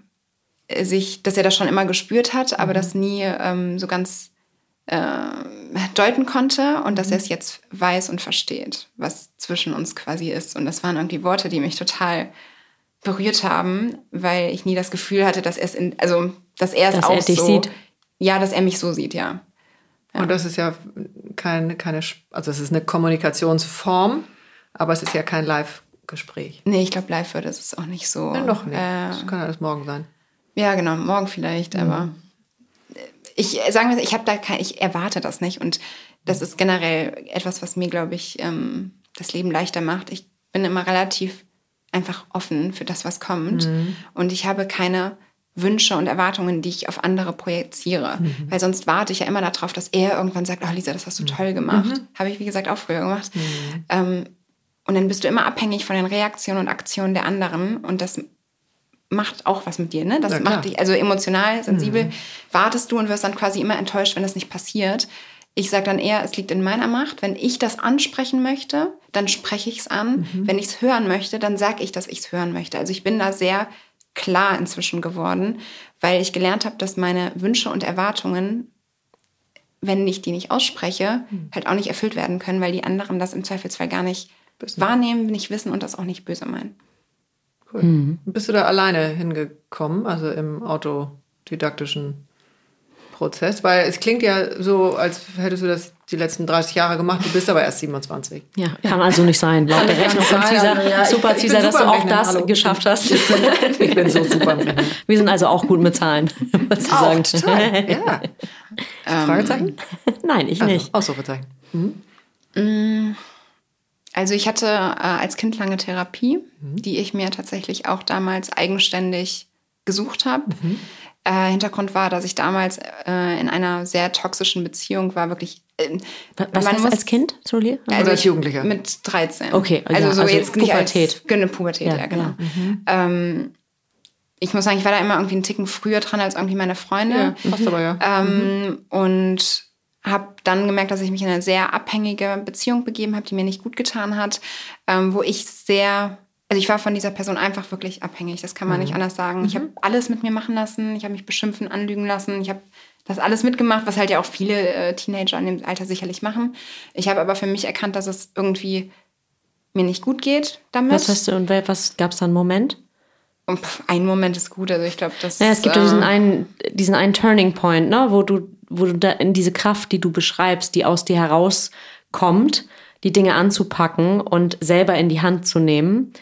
sich, dass er das schon immer gespürt hat, aber das nie ähm, so ganz äh, deuten konnte und dass er es jetzt weiß und versteht, was zwischen uns quasi ist. Und das waren irgendwie Worte, die mich total berührt haben, weil ich nie das Gefühl hatte, dass er es in, also dass er es Dass auch er dich so, sieht. ja, dass er mich so sieht, ja. Und das ist ja keine, keine, also es ist eine Kommunikationsform, aber es ist ja kein Live-Gespräch. Nee, ich glaube, live würde es auch nicht so. Ja, noch nicht. Äh, das kann alles morgen sein. Ja, genau, morgen vielleicht, aber ich äh, sagen wir, ich habe da kein, ich erwarte das nicht und das ist generell etwas, was mir, glaube ich, ähm, das Leben leichter macht. Ich bin immer relativ einfach offen für das, was kommt und ich habe keine Wünsche und Erwartungen, die ich auf andere projiziere, weil sonst warte ich ja immer darauf, dass er irgendwann sagt, oh Lisa, das hast du toll gemacht. Habe ich, wie gesagt, auch früher gemacht. Ähm, und dann bist du immer abhängig von den Reaktionen und Aktionen der anderen und das macht auch was mit dir, ne? Das Ja, macht dich, also emotional, sensibel, wartest du und wirst dann quasi immer enttäuscht, wenn das nicht passiert. Ich sage dann eher, es liegt in meiner Macht. Wenn ich das ansprechen möchte, dann spreche ich es an. Wenn ich es hören möchte, dann sage ich, dass ich es hören möchte. Also ich bin da sehr klar inzwischen geworden, weil ich gelernt habe, dass meine Wünsche und Erwartungen, wenn ich die nicht ausspreche, halt auch nicht erfüllt werden können, weil die anderen das im Zweifelsfall gar nicht wahrnehmen, nicht wissen und das auch nicht böse meinen. Cool. Bist du da alleine hingekommen, also im autodidaktischen Prozess? Weil es klingt ja so, als hättest du das die letzten 30 Jahre gemacht, du bist aber erst 27. Ja, kann also nicht sein. Laut der Rechnung von Cesar. ja, super, Cesar, dass du auch Rechnen, das hallo. geschafft hast. Ich bin so super im Rechnen. Wir sind also auch gut mit Zahlen, was zu sagen. total. Ja. Fragezeichen? Nein, ich Also, nicht. Ausrufezeichen. Also ich hatte äh, als Kind lange Therapie, die ich mir tatsächlich auch damals eigenständig gesucht habe. Äh, Hintergrund war, dass ich damals äh, in einer sehr toxischen Beziehung war, wirklich. Äh, Was was man heißt muss- als Kind? Entschuldige? Oder als Jugendlicher? Mit 13. Okay, also ja, so also jetzt nicht Pubertät. als genau, Pubertät, Ja, ja, genau. ja. Ähm, ich muss sagen, ich war da immer irgendwie einen Ticken früher dran als irgendwie meine Freunde. Ja, passt aber ja. Ähm, Und habe dann gemerkt, dass ich mich in eine sehr abhängige Beziehung begeben habe, die mir nicht gut getan hat, ähm, wo ich sehr, also ich war von dieser Person einfach wirklich abhängig, das kann man nicht anders sagen. Ich habe alles mit mir machen lassen, ich habe mich beschimpfen, anlügen lassen, ich habe das alles mitgemacht, was halt ja auch viele äh, Teenager in dem Alter sicherlich machen. Ich habe aber für mich erkannt, dass es irgendwie mir nicht gut geht damit. Was hast du und was gab es da einen Moment? Und ein Moment ist gut, also ich glaube, das Naja, es gibt ja äh, diesen einen, diesen einen Turning Point, ne, wo du, wo du da in diese Kraft, die du beschreibst, die aus dir herauskommt, die Dinge anzupacken und selber in die Hand zu nehmen.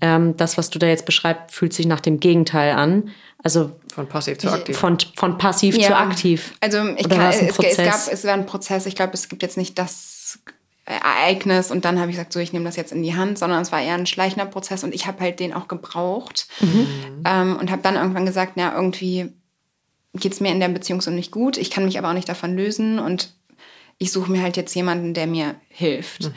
Ähm, das, was du da jetzt beschreibst, fühlt sich nach dem Gegenteil an. Also Von passiv zu aktiv. von, von passiv zu aktiv. Also ich Oder kann, war es ein es, es gab, Prozess? es war ein Prozess. Ich glaube, es gibt jetzt nicht das Ereignis und dann habe ich gesagt, so ich nehme das jetzt in die Hand, sondern es war eher ein schleichender Prozess und ich habe halt den auch gebraucht Mhm. ähm, und habe dann irgendwann gesagt, ja irgendwie geht es mir in der Beziehung so nicht gut. Ich kann mich aber auch nicht davon lösen und ich suche mir halt jetzt jemanden, der mir hilft.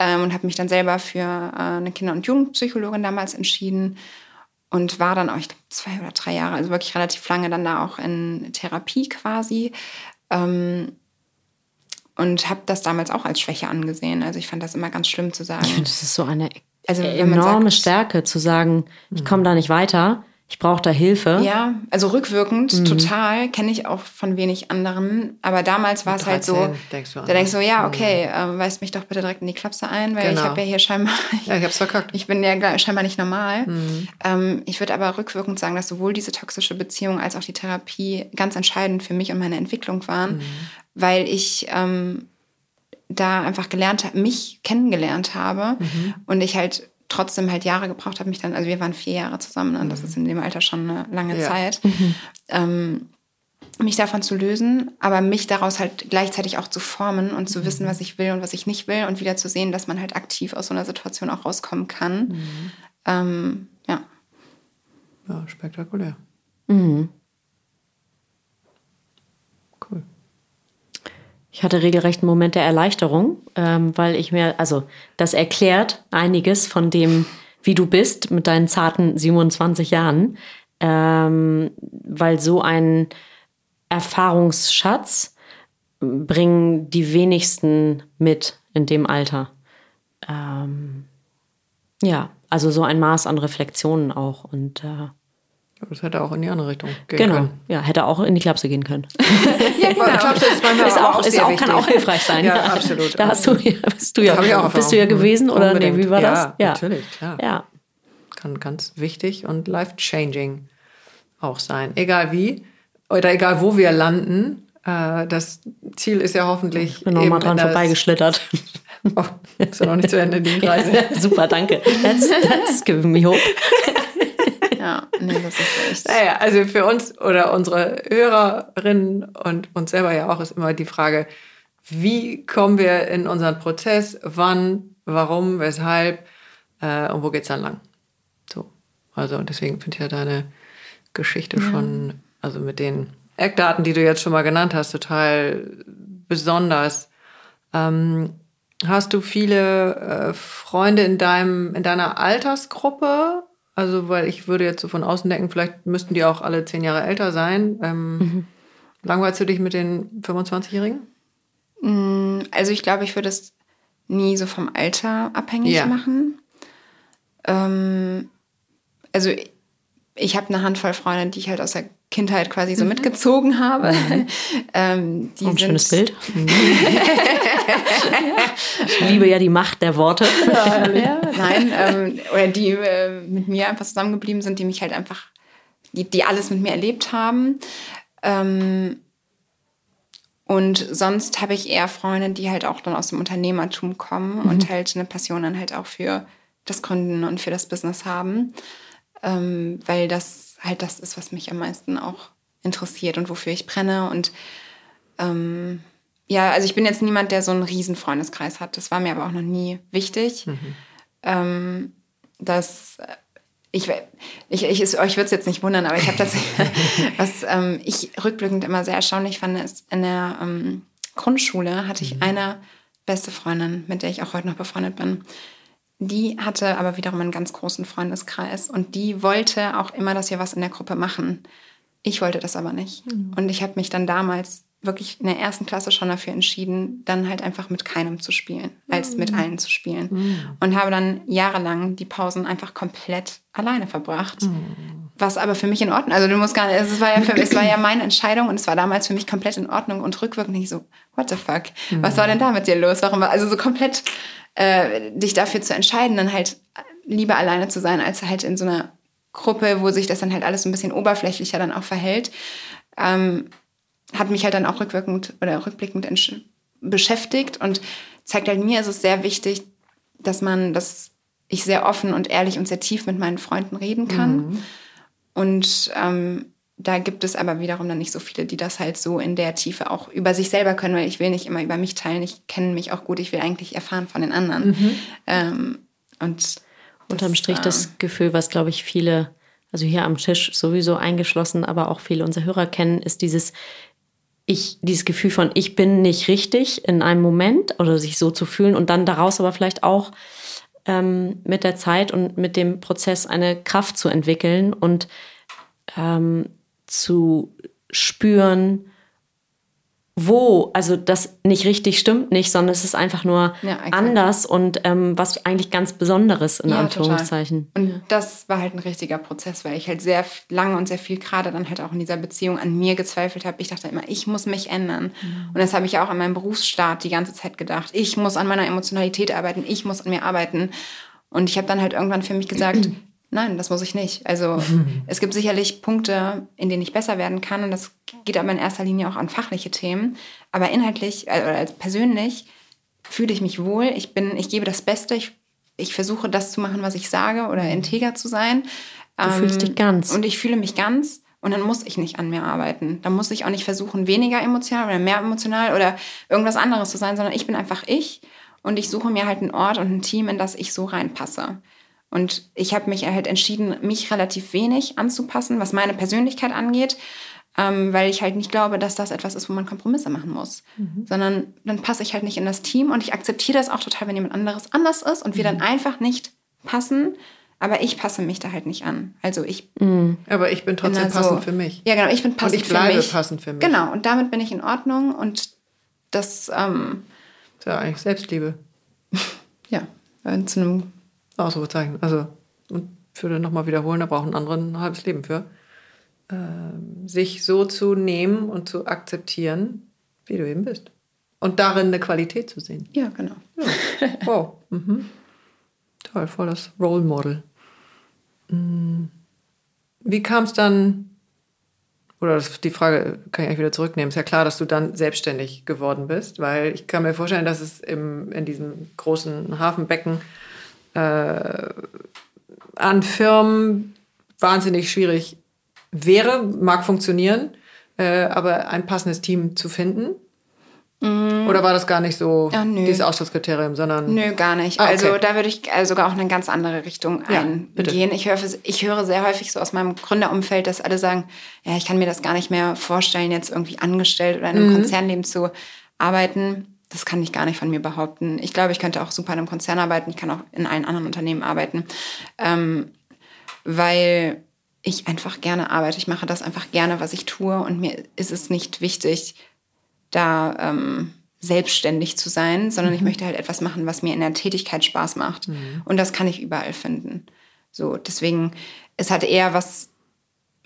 Ähm, und habe mich dann selber für äh, eine Kinder- und Jugendpsychologin damals entschieden und war dann auch, ich glaube, zwei oder drei Jahre, also wirklich relativ lange dann da auch in Therapie quasi. Ähm, und habe das damals auch als Schwäche angesehen. Also ich fand das immer ganz schlimm zu sagen. Das ist so eine Also enorme sagt- Stärke zu sagen, ich komme da nicht weiter, ich brauche da Hilfe. Ja, also rückwirkend mhm. total, kenne ich auch von wenig anderen. Aber damals war es halt so, denkst du da denkst du, ja, mhm. okay, äh, weist mich doch bitte direkt in die Klapse ein, weil genau. ich habe ja hier scheinbar, ja, ich hab's verkackt. Ich bin ja scheinbar nicht normal. Mhm. Ähm, ich würde aber rückwirkend sagen, dass sowohl diese toxische Beziehung als auch die Therapie ganz entscheidend für mich und meine Entwicklung waren, mhm. weil ich ähm, da einfach gelernt, mich kennengelernt habe mhm. und ich halt trotzdem halt Jahre gebraucht habe, mich dann, also wir waren vier Jahre zusammen, und das mhm. ist in dem Alter schon eine lange ja. Zeit, mhm. ähm, mich davon zu lösen, aber mich daraus halt gleichzeitig auch zu formen und zu mhm. wissen, was ich will und was ich nicht will und wieder zu sehen, dass man halt aktiv aus so einer Situation auch rauskommen kann. Mhm. Ähm, ja. Ja, spektakulär. Mhm. Ich hatte regelrecht einen Moment der Erleichterung, ähm, weil ich mir, also das erklärt einiges von dem, wie du bist mit deinen zarten 27 Jahren, ähm, weil so ein Erfahrungsschatz bringen die wenigsten mit in dem Alter. Ähm, ja, also so ein Maß an Reflexionen auch und äh, das hätte auch in die andere Richtung gehen genau. können. ja, hätte auch in die Klapse gehen können. ja, genau. Klapse ist, ist auch, auch, ist auch kann auch hilfreich sein. Ja, ja. absolut. Da hast du, bist du ja, auch bist du ja gewesen oder nee, wie war ja, das? Ja, natürlich, klar. Ja. Kann ganz wichtig und life-changing auch sein. Egal wie oder egal wo wir landen, äh, das Ziel ist ja hoffentlich. Ich bin noch mal dran vorbeigeschlittert. Oh, ist ja noch nicht zu Ende, die Reise. Super, danke. That's, that's giving me hope. Ja, nee, das ist echt. Naja, also für uns oder unsere Hörerinnen und uns selber ja auch ist immer die Frage, wie kommen wir in unseren Prozess, wann, warum, weshalb äh, und wo geht es dann lang? So. Also, und deswegen finde ich ja deine Geschichte ja. schon, also mit den Eckdaten, die du jetzt schon mal genannt hast, total besonders. Ähm, hast du viele äh, Freunde in deinem, in deiner Altersgruppe? Also, weil ich würde jetzt so von außen denken, vielleicht müssten die auch alle zehn Jahre älter sein. Ähm, mhm. Langweilst du dich mit den 25-Jährigen? Mm, also, ich glaube, ich würde es nie so vom Alter abhängig ja. machen. Ähm, also, ich habe eine Handvoll Freunde, die ich halt aus der Kindheit quasi so mhm. mitgezogen habe. Mhm. ähm, die ein schönes Bild. ich liebe ja die Macht der Worte. ja, nein, ähm, oder die äh, mit mir einfach zusammengeblieben sind, die mich halt einfach, die, die alles mit mir erlebt haben. Ähm, und sonst habe ich eher Freunde, die halt auch dann aus dem Unternehmertum kommen mhm. und halt eine Passion dann halt auch für das Gründen und für das Business haben. Ähm, weil das halt das ist, was mich am meisten auch interessiert und wofür ich brenne. Und ähm, ja, also ich bin jetzt niemand, der so einen riesen Freundeskreis hat. Das war mir aber auch noch nie wichtig. Mhm. Ähm, dass ich, ich, ich, euch würde es jetzt nicht wundern, aber ich habe tatsächlich, was ähm, ich rückblickend immer sehr erstaunlich fand, ist, in der ähm, Grundschule hatte ich mhm. eine beste Freundin, mit der ich auch heute noch befreundet bin. Die hatte aber wiederum einen ganz großen Freundeskreis und die wollte auch immer, dass wir was in der Gruppe machen. Ich wollte das aber nicht. Mhm. Und ich habe mich dann damals wirklich in der ersten Klasse schon dafür entschieden, dann halt einfach mit keinem zu spielen, als mhm. mit allen zu spielen. Mhm. Und habe dann jahrelang die Pausen einfach komplett alleine verbracht. Mhm. Was aber für mich in Ordnung, also du musst gar nicht, es war ja, für, es war ja meine Entscheidung und es war damals für mich komplett in Ordnung und rückwirkend nicht so, what the fuck, was war denn da mit dir los? Warum war, also so komplett äh, dich dafür zu entscheiden, dann halt lieber alleine zu sein, als halt in so einer Gruppe, wo sich das dann halt alles ein bisschen oberflächlicher dann auch verhält, ähm, hat mich halt dann auch rückwirkend oder rückblickend beschäftigt und zeigt halt mir, ist es sehr wichtig, dass man, dass ich sehr offen und ehrlich und sehr tief mit meinen Freunden reden kann. Mhm. Und ähm, da gibt es aber wiederum dann nicht so viele, die das halt so in der Tiefe auch über sich selber können, weil ich will nicht immer über mich teilen. Ich kenne mich auch gut, ich will eigentlich erfahren von den anderen. Mhm. Ähm, und unterm Strich das, äh, Gefühl, was glaube ich viele, also hier am Tisch sowieso eingeschlossen, aber auch viele unserer Hörer kennen, ist dieses ich, dieses Gefühl von ich bin nicht richtig in einem Moment oder sich so zu fühlen und dann daraus aber vielleicht auch ähm, mit der Zeit und mit dem Prozess eine Kraft zu entwickeln und ähm, zu spüren, wo, also das nicht richtig stimmt nicht, sondern es ist einfach nur Ja, anders und ähm, was eigentlich ganz Besonderes in Ja, Anführungszeichen. Total. Und das war halt ein richtiger Prozess, weil ich halt sehr lange und sehr viel gerade dann halt auch in dieser Beziehung an mir gezweifelt habe. Ich dachte immer, ich muss mich ändern. Und das habe ich auch an meinem Berufsstart die ganze Zeit gedacht. Ich muss an meiner Emotionalität arbeiten, ich muss an mir arbeiten. Und ich habe dann halt irgendwann für mich gesagt, nein, das muss ich nicht. Also es gibt sicherlich Punkte, in denen ich besser werden kann. Und das geht aber in erster Linie auch an fachliche Themen. Aber inhaltlich äh, oder als persönlich fühle ich mich wohl. Ich bin, ich gebe das Beste. Ich, ich versuche das zu machen, was ich sage oder integer zu sein. Du fühlst dich ganz. Und ich fühle mich ganz. Und dann muss ich nicht an mir arbeiten. Dann muss ich auch nicht versuchen, weniger emotional oder mehr emotional oder irgendwas anderes zu sein, sondern ich bin einfach ich. Und ich suche mir halt einen Ort und ein Team, in das ich so reinpasse. Und ich habe mich halt entschieden, mich relativ wenig anzupassen, was meine Persönlichkeit angeht, ähm, weil ich halt nicht glaube, dass das etwas ist, wo man Kompromisse machen muss. Sondern dann passe ich halt nicht in das Team und ich akzeptiere das auch total, wenn jemand anderes anders ist und wir dann einfach nicht passen. Aber ich passe mich da halt nicht an. Also ich Aber ich bin trotzdem bin passend so- für mich. Ja, genau, ich bin passend ich bleibe für mich. passend für mich. Genau, und damit bin ich in Ordnung und das, ähm, Ist ja eigentlich Selbstliebe. ja, zu einem Ausrufezeichen. Also, und würde nochmal wiederholen, da braucht ein anderer ein halbes Leben für. Ähm, sich so zu nehmen und zu akzeptieren, wie du eben bist. Und darin eine Qualität zu sehen. Ja, genau. Wow. Mhm. Toll, voll das Role Model. Mm. Wie kam es dann, oder die Frage kann ich eigentlich wieder zurücknehmen, ist ja klar, dass du dann selbstständig geworden bist, weil ich kann mir vorstellen, dass es im, in diesem großen Hafenbecken an Firmen wahnsinnig schwierig wäre, mag funktionieren, äh, aber ein passendes Team zu finden. Oder war das gar nicht so Ah, nö. dieses Ausschlusskriterium, sondern Nö, gar nicht. Ah, okay. Also da würde ich äh, sogar auch in eine ganz andere Richtung Ja, eingehen. Ich höre, ich höre sehr häufig so aus meinem Gründerumfeld, dass alle sagen, ja, ich kann mir das gar nicht mehr vorstellen, jetzt irgendwie angestellt oder in einem Mhm. Konzernleben zu arbeiten. Das kann ich gar nicht von mir behaupten. Ich glaube, ich könnte auch super in einem Konzern arbeiten. Ich kann auch in allen anderen Unternehmen arbeiten. Ähm, weil ich einfach gerne arbeite. Ich mache das einfach gerne, was ich tue. Und mir ist es nicht wichtig, da ähm, selbstständig zu sein, sondern ich möchte halt etwas machen, was mir in der Tätigkeit Spaß macht. Und das kann ich überall finden. So, deswegen, es hat eher was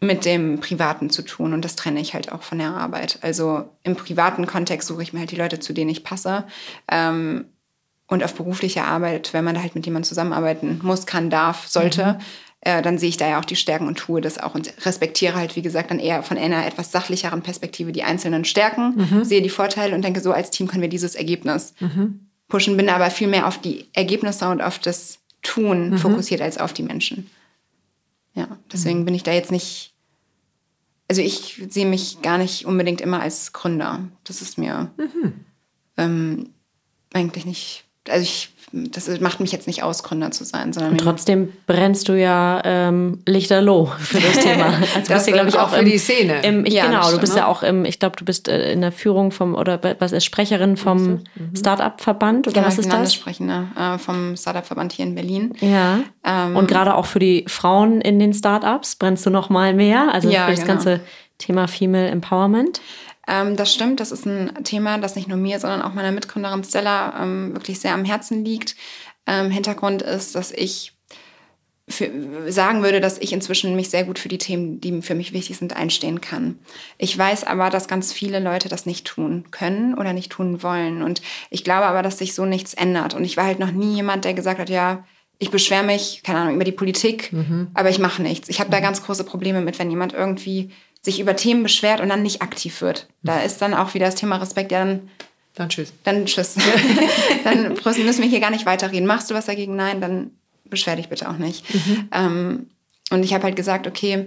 mit dem Privaten zu tun und das trenne ich halt auch von der Arbeit. Also im privaten Kontext suche ich mir halt die Leute, zu denen ich passe. Ähm, und auf beruflicher Arbeit, wenn man da halt mit jemandem zusammenarbeiten muss, kann, darf, sollte, äh, dann sehe ich da ja auch die Stärken und tue das auch und respektiere halt, wie gesagt, dann eher von einer etwas sachlicheren Perspektive die einzelnen Stärken, sehe die Vorteile und denke, so als Team können wir dieses Ergebnis pushen, bin aber viel mehr auf die Ergebnisse und auf das Tun fokussiert als auf die Menschen. Ja, deswegen bin ich da jetzt nicht. Also ich sehe mich gar nicht unbedingt immer als Gründer. Das ist mir ähm, eigentlich nicht. Also ich, das macht mich jetzt nicht aus, Gründer zu sein, sondern Und trotzdem brennst du ja ähm, lichterloh für das Thema. Also du Das bist ja, glaube ich, auch für im, die Szene. Im, ich, Ja, genau, du bist ne? ja auch im, ich glaube, du bist äh, in der Führung vom, oder was ist Sprecherin vom Startup-Verband oder genau, was ich ist bin das? Landessprechende äh, vom Startup-Verband hier in Berlin. Ja. Ähm, Und gerade auch für die Frauen in den Startups brennst du noch mal mehr. Also Ja, für das genau. ganze Thema Female Empowerment. Ähm, das stimmt, das ist ein Thema, das nicht nur mir, sondern auch meiner Mitgründerin Stella ähm, wirklich sehr am Herzen liegt. Ähm, Hintergrund ist, dass ich für, sagen würde, dass ich inzwischen mich sehr gut für die Themen, die für mich wichtig sind, einstehen kann. Ich weiß aber, dass ganz viele Leute das nicht tun können oder nicht tun wollen. Und ich glaube aber, dass sich so nichts ändert. Und ich war halt noch nie jemand, der gesagt hat, ja, ich beschwere mich, keine Ahnung, über die Politik, aber ich mache nichts. Ich habe da ganz große Probleme mit, wenn jemand irgendwie sich über Themen beschwert und dann nicht aktiv wird. Da ist dann auch wieder das Thema Respekt, ja, dann Dann tschüss. dann tschüss. dann müssen wir hier gar nicht weiterreden. Machst du was dagegen? Nein, dann beschwer dich bitte auch nicht. Ähm, und ich habe halt gesagt, okay,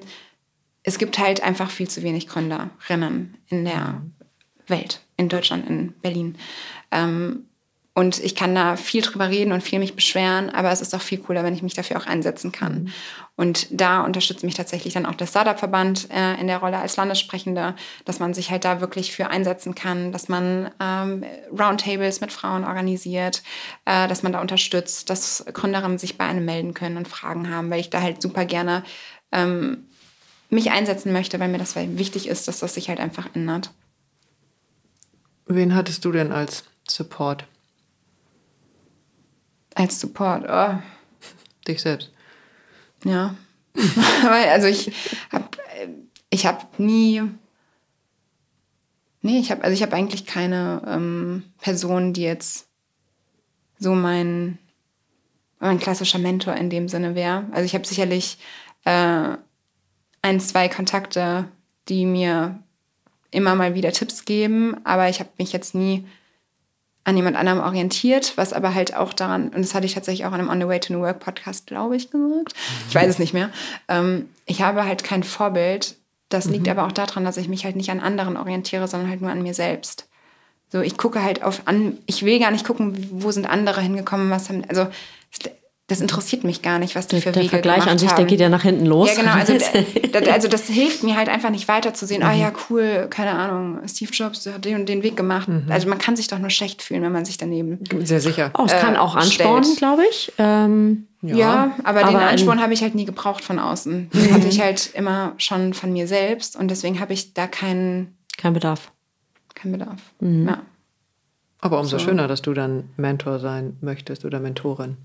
es gibt halt einfach viel zu wenig Gründerinnen in der Welt, in Deutschland, in Berlin. Ähm, und ich kann da viel drüber reden und viel mich beschweren, aber es ist doch viel cooler, wenn ich mich dafür auch einsetzen kann. Und da unterstützt mich tatsächlich dann auch der Startup-Verband äh, in der Rolle als Landessprechende, dass man sich halt da wirklich für einsetzen kann, dass man ähm, Roundtables mit Frauen organisiert, äh, dass man da unterstützt, dass Gründerinnen sich bei einem melden können und Fragen haben, weil ich da halt super gerne ähm, mich einsetzen möchte, weil mir das wichtig ist, dass das sich halt einfach ändert. Wen hattest du denn als Support? Als Support, oh. Dich selbst. Ja. Weil, also ich habe ich hab nie. Nee, ich habe also ich habe eigentlich keine ähm, Person, die jetzt so mein, mein klassischer Mentor in dem Sinne wäre. Also ich habe sicherlich äh, ein, zwei Kontakte, die mir immer mal wieder Tipps geben, aber ich habe mich jetzt nie an jemand anderem orientiert, was aber halt auch daran, und das hatte ich tatsächlich auch an einem On the Way to New Work Podcast, glaube ich, gesagt. Ich weiß es nicht mehr. Ähm, ich habe halt kein Vorbild. Das liegt mhm. aber auch daran, dass ich mich halt nicht an anderen orientiere, sondern halt nur an mir selbst. So, ich gucke halt auf an, ich will gar nicht gucken, wo sind andere hingekommen, was haben, also das interessiert mich gar nicht, was die für der Wege Vergleich an sich, haben. der geht ja nach hinten los. Ja, genau. Also, also das hilft mir halt einfach nicht weiterzusehen. Ah ja, cool, keine Ahnung, Steve Jobs der hat den und den Weg gemacht. Mhm. Also man kann sich doch nur schlecht fühlen, wenn man sich daneben. Sehr sicher. Oh, es kann auch anspornen, glaube ich. Ähm, ja, ja, aber, aber den Ansporn habe ich halt nie gebraucht von außen. Den mhm. hatte ich halt immer schon von mir selbst und deswegen habe ich da keinen. Kein Bedarf. Kein Bedarf. Mhm. Ja. Aber umso so. schöner, dass du dann Mentor sein möchtest oder Mentorin.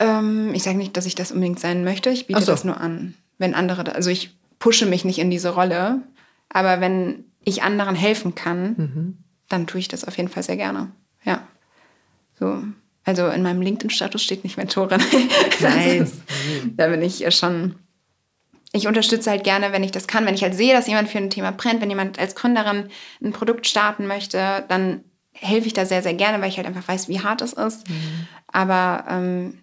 Ähm, ich sage nicht, dass ich das unbedingt sein möchte. Ich biete so. das nur an. Wenn andere, also ich pushe mich nicht in diese Rolle, aber wenn ich anderen helfen kann, mhm. dann tue ich das auf jeden Fall sehr gerne. Ja. So. Also in meinem LinkedIn-Status steht nicht Mentorin. Nein. Ist, da bin ich schon. Ich unterstütze halt gerne, wenn ich das kann. Wenn ich halt sehe, dass jemand für ein Thema brennt, wenn jemand als Gründerin ein Produkt starten möchte, dann helfe ich da sehr, sehr gerne, weil ich halt einfach weiß, wie hart es ist. Mhm. Aber ähm,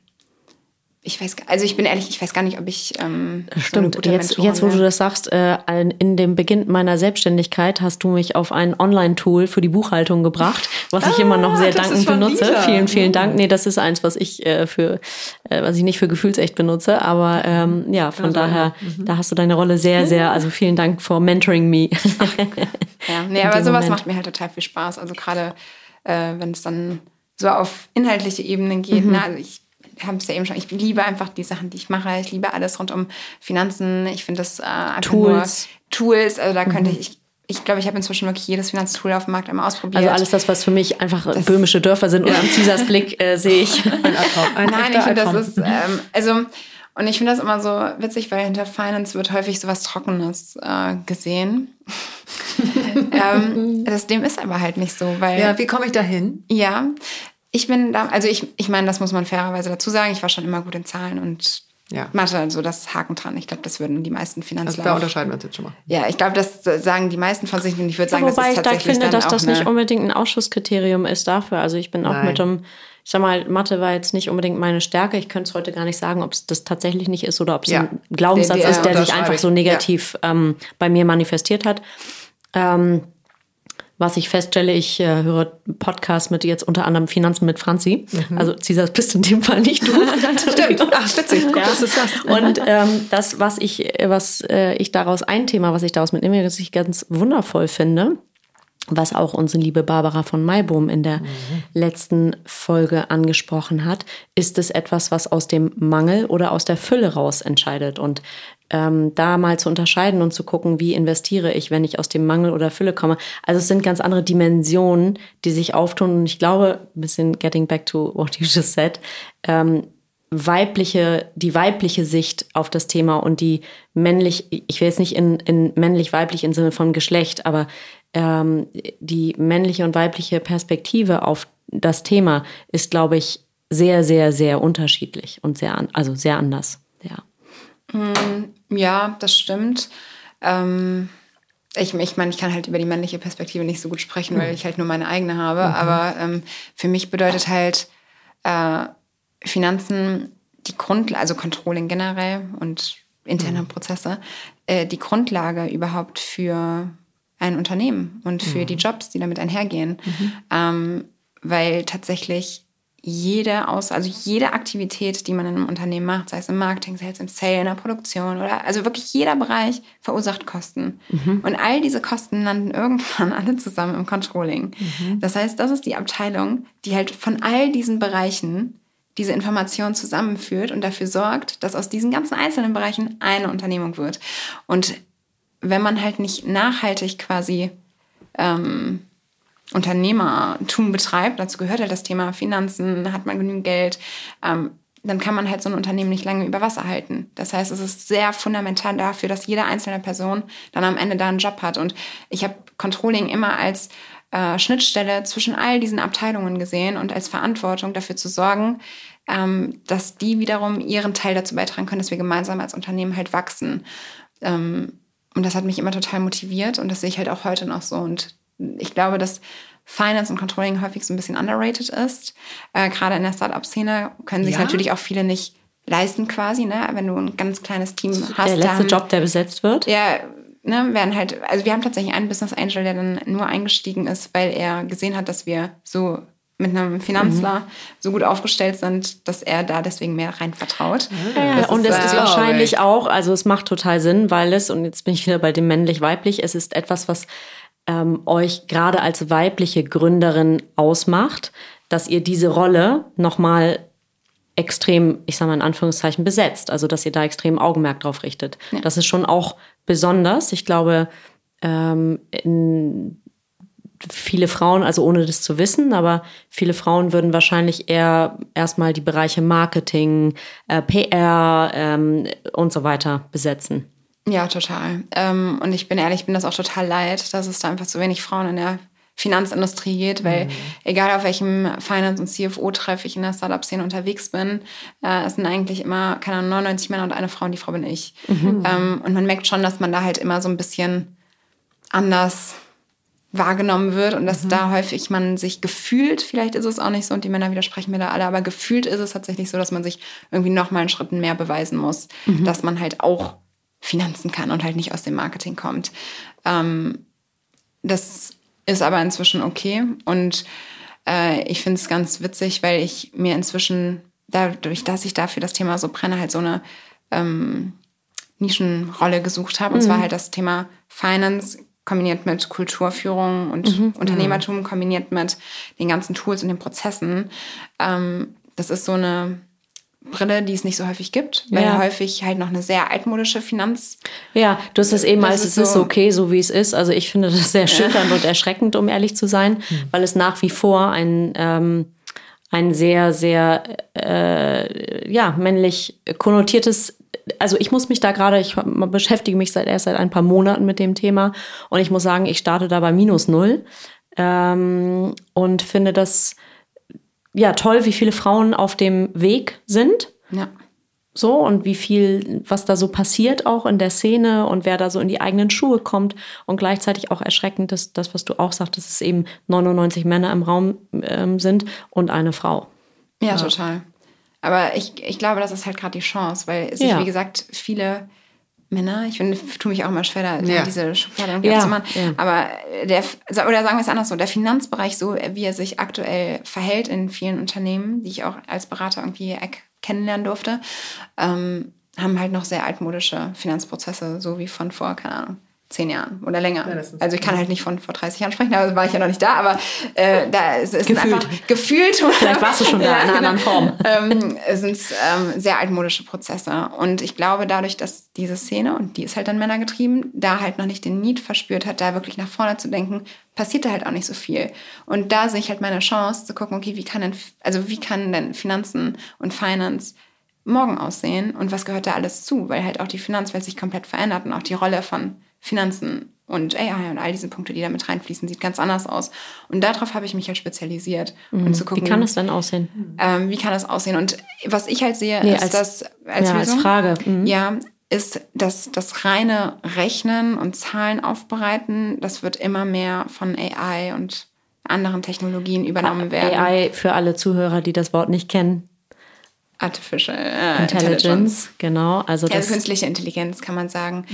ich weiß, also ich bin ehrlich, ich weiß gar nicht, ob ich. Ähm, Stimmt, so jetzt, jetzt, wo du das sagst, äh, in dem Beginn meiner Selbstständigkeit hast du mich auf ein Online-Tool für die Buchhaltung gebracht, was ah, ich immer noch sehr dankend benutze. Wieder. Vielen, vielen Dank. Nee, das ist eins, was ich äh, für, äh, was ich nicht für gefühlsecht benutze, aber ähm, ja, von also, daher, mhm. da hast du deine Rolle sehr, sehr, also vielen Dank for mentoring me. ja, nee, aber sowas Moment. macht mir halt total viel Spaß. Also gerade, äh, wenn es dann so auf inhaltliche Ebenen geht, mhm. ne? also ich habe es ja eben schon, ich liebe einfach die Sachen, die ich mache. Ich liebe alles rund um Finanzen. Ich finde das äh, einfach Tools. nur Tools. Also da könnte mhm. ich, ich glaube, ich habe inzwischen wirklich jedes Finanztool auf dem Markt einmal ausprobiert. Also alles das, was für mich einfach das, böhmische Dörfer sind oder am Caesars Blick äh, sehe ich. Ein Ein Nein, ich finde, das ist, ähm, also, und ich finde das immer so witzig, weil hinter Finance wird häufig so was Trockenes äh, gesehen. ähm, das, dem ist aber halt nicht so, weil. Ja, wie komme ich da hin? Ja, ich bin da, also ich, ich meine, das muss man fairerweise dazu sagen, ich war schon immer gut in Zahlen und ja. Mathe, also das Haken dran. Ich glaube, das würden die meisten Finanzler. Also da unterscheiden wir uns jetzt schon mal. Ja, ich glaube, das sagen die meisten von sich und ich würde sagen, ja, wobei das ist tatsächlich ich da finde, dass das nicht unbedingt ein Ausschusskriterium ist dafür. Also ich bin auch Nein. mit dem, ich sag mal, Mathe war jetzt nicht unbedingt meine Stärke. Ich könnte es heute gar nicht sagen, ob es das tatsächlich nicht ist oder ob es ja. ein Glaubenssatz der, der ist, der sich einfach so negativ ja. ähm, bei mir manifestiert hat. Ähm, was ich feststelle, ich äh, höre Podcasts mit jetzt unter anderem Finanzen mit Franzi. Mhm. Also Caesar bist in dem Fall nicht du. Stimmt. Ach, witzig. Gut, ja. das ist das. Und ähm, das, was ich, was äh, ich daraus, ein Thema, was ich daraus mitnehme, das ich ganz wundervoll finde, was auch unsere liebe Barbara von Maibohm in der mhm. letzten Folge angesprochen hat, ist es etwas, was aus dem Mangel oder aus der Fülle raus entscheidet. Und ähm, da mal zu unterscheiden und zu gucken, wie investiere ich, wenn ich aus dem Mangel oder Fülle komme. Also es sind ganz andere Dimensionen, die sich auftun. Und ich glaube, ein bisschen getting back to what you just said, ähm, weibliche, die weibliche Sicht auf das Thema und die männlich, ich will jetzt nicht in, in männlich-weiblich im Sinne von Geschlecht, aber ähm, die männliche und weibliche Perspektive auf das Thema ist, glaube ich, sehr, sehr, sehr unterschiedlich und sehr, an, also sehr anders. Ja. Mm, ja, das stimmt. Ähm, ich, ich meine, ich kann halt über die männliche Perspektive nicht so gut sprechen, weil hm. ich halt nur meine eigene habe. Mhm. Aber ähm, für mich bedeutet halt äh, Finanzen die Grundlage, also Controlling generell und interne mhm. Prozesse, äh, die Grundlage überhaupt für ein Unternehmen und für mhm. die Jobs, die damit einhergehen. Mhm. Ähm, weil tatsächlich jede aus, also jede Aktivität, die man in einem Unternehmen macht, sei es im Marketing, sei es im Sale, in der Produktion oder also wirklich jeder Bereich verursacht Kosten. Mhm. Und all diese Kosten landen irgendwann alle zusammen im Controlling. Mhm. Das heißt, das ist die Abteilung, die halt von all diesen Bereichen diese Information zusammenführt und dafür sorgt, dass aus diesen ganzen einzelnen Bereichen eine Unternehmung wird. Und wenn man halt nicht nachhaltig quasi ähm, Unternehmertum betreibt, dazu gehört halt das Thema Finanzen, hat man genügend Geld, ähm, dann kann man halt so ein Unternehmen nicht lange über Wasser halten. Das heißt, es ist sehr fundamental dafür, dass jede einzelne Person dann am Ende da einen Job hat. Und ich habe Controlling immer als äh, Schnittstelle zwischen all diesen Abteilungen gesehen und als Verantwortung dafür zu sorgen, ähm, dass die wiederum ihren Teil dazu beitragen können, dass wir gemeinsam als Unternehmen halt wachsen. Ähm, und das hat mich immer total motiviert und das sehe ich halt auch heute noch so. Und ich glaube, dass Finance und Controlling häufig so ein bisschen underrated ist. Äh, Gerade in der Startup-Szene können sich Ja? natürlich auch viele nicht leisten quasi, ne? wenn du ein ganz kleines Team hast. Der letzte dann- Job, der besetzt wird. ja, ne, werden halt, also wir haben tatsächlich einen Business Angel, der dann nur eingestiegen ist, weil er gesehen hat, dass wir so mit einem Finanzler so gut aufgestellt sind, dass er da deswegen mehr rein vertraut. Ja, Das und ist, es ist äh, wahrscheinlich auch, also es macht total Sinn, weil es, und jetzt bin ich wieder bei dem männlich-weiblich, es ist etwas, was ähm, euch gerade als weibliche Gründerin ausmacht, dass ihr diese Rolle nochmal extrem, ich sage mal in Anführungszeichen, besetzt. Also dass ihr da extrem Augenmerk drauf richtet. Das ist schon auch besonders. Ich glaube, ähm, in viele Frauen, also ohne das zu wissen, aber viele Frauen würden wahrscheinlich eher erstmal die Bereiche Marketing, äh, PR ähm, und so weiter besetzen. Ja, total. Ähm, und ich bin ehrlich, ich bin das auch total leid, dass es da einfach zu wenig Frauen in der Finanzindustrie geht, weil egal auf welchem Finance- und CFO-Treff ich in der Startup-Szene unterwegs bin, äh, es sind eigentlich immer, keine Ahnung, 99 Männer und eine Frau und die Frau bin ich. Ähm, und man merkt schon, dass man da halt immer so ein bisschen anders wahrgenommen wird und dass da häufig man sich gefühlt, vielleicht ist es auch nicht so und die Männer widersprechen mir da alle, aber gefühlt ist es tatsächlich so, dass man sich irgendwie noch mal einen Schritt mehr beweisen muss, dass man halt auch Finanzen kann und halt nicht aus dem Marketing kommt. Ähm, das ist aber inzwischen okay und äh, ich finde es ganz witzig, weil ich mir inzwischen, dadurch, dass ich dafür das Thema so brenne, halt so eine ähm, Nischenrolle gesucht habe. Und zwar halt das Thema Finance kombiniert mit Kulturführung und Unternehmertum kombiniert mit den ganzen Tools und den Prozessen. Ähm, das ist so eine Brille, die es nicht so häufig gibt, weil Ja. häufig halt noch eine sehr altmodische Finanz Ja, du hast es eben als ist es ist so- okay, so wie es ist. Also ich finde das sehr schütternd und erschreckend, um ehrlich zu sein, weil es nach wie vor ein, ähm, ein sehr, sehr äh, ja, männlich konnotiertes, also ich muss mich da gerade, ich beschäftige mich seit erst seit ein paar Monaten mit dem Thema und ich muss sagen, ich starte da bei minus null ähm, und finde das ja toll, wie viele Frauen auf dem Weg sind Ja. so und wie viel, was da so passiert auch in der Szene und wer da so in die eigenen Schuhe kommt und gleichzeitig auch erschreckend ist, das, was du auch sagtest, dass es eben 99 Männer im Raum ähm, sind und eine Frau. Ja, total. Aber ich, ich glaube, das ist halt gerade die Chance, weil sich, Ja. wie gesagt, viele Männer, ich finde, tue mich auch immer schwer, da Ja. diese Schublade irgendwie Ja, aufzumachen. ja. Aber der, oder sagen wir es anders so, der Finanzbereich, so wie er sich aktuell verhält in vielen Unternehmen, die ich auch als Berater irgendwie kennenlernen durfte, ähm, haben halt noch sehr altmodische Finanzprozesse, so wie von vor, keine Ahnung, zehn Jahren oder länger. Mindestens. also ich kann halt nicht von vor 30 Jahren sprechen, da war ich ja noch nicht da, aber äh, da ist es Gefühlt. einfach gefühlt. Vielleicht warst du schon da in einer anderen Form. ähm, es sind ähm, sehr altmodische Prozesse. Und ich glaube, dadurch, dass diese Szene, und die ist halt dann männergetrieben, da halt noch nicht den Need verspürt hat, da wirklich nach vorne zu denken, passiert da halt auch nicht so viel. Und da sehe ich halt meine Chance zu gucken, okay, wie kann denn, also wie kann denn Finanzen und Finance morgen aussehen und was gehört da alles zu? Weil halt auch die Finanzwelt sich komplett verändert und auch die Rolle von Finanzen und AI und all diese Punkte, die da mit reinfließen, sieht ganz anders aus. Und darauf habe ich mich halt spezialisiert. Und zu Wie gucken, kann es denn aussehen? ähm, wie kann das aussehen? Und was ich halt sehe, Nee, ist als- das als, ja, als Frage. Mhm. Ja, ist das, das reine Rechnen und Zahlen aufbereiten, das wird immer mehr von AI und anderen Technologien übernommen werden. AI für alle Zuhörer, die das Wort nicht kennen. Artificial äh, Intelligence, genau. Also das, also künstliche Intelligenz kann man sagen,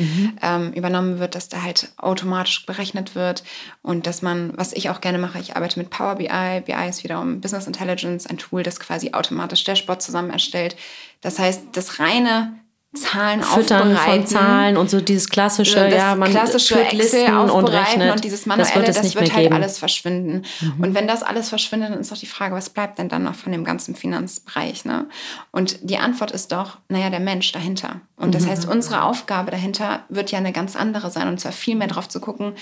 ähm, übernommen wird, dass da halt automatisch berechnet wird und dass man, was ich auch gerne mache, ich arbeite mit Power BI. BI ist wiederum Business Intelligence, ein Tool, das quasi automatisch Dashboard zusammen erstellt. Das heißt, das reine Zahlen Füttern aufbereiten, von Zahlen und so dieses klassische, das ja, man klassische führt Listen und rechnet. und dieses das manuelle, wird das es wird, nicht mehr halt geben. Mhm. alles verschwinden. Und wenn das alles verschwindet, dann ist doch die Frage, was bleibt denn dann noch von dem ganzen Finanzbereich? Ne? Und die Antwort ist doch, naja, der Mensch dahinter. Und Mhm. das heißt, unsere Aufgabe dahinter wird ja eine ganz andere sein. Und zwar viel mehr darauf zu gucken,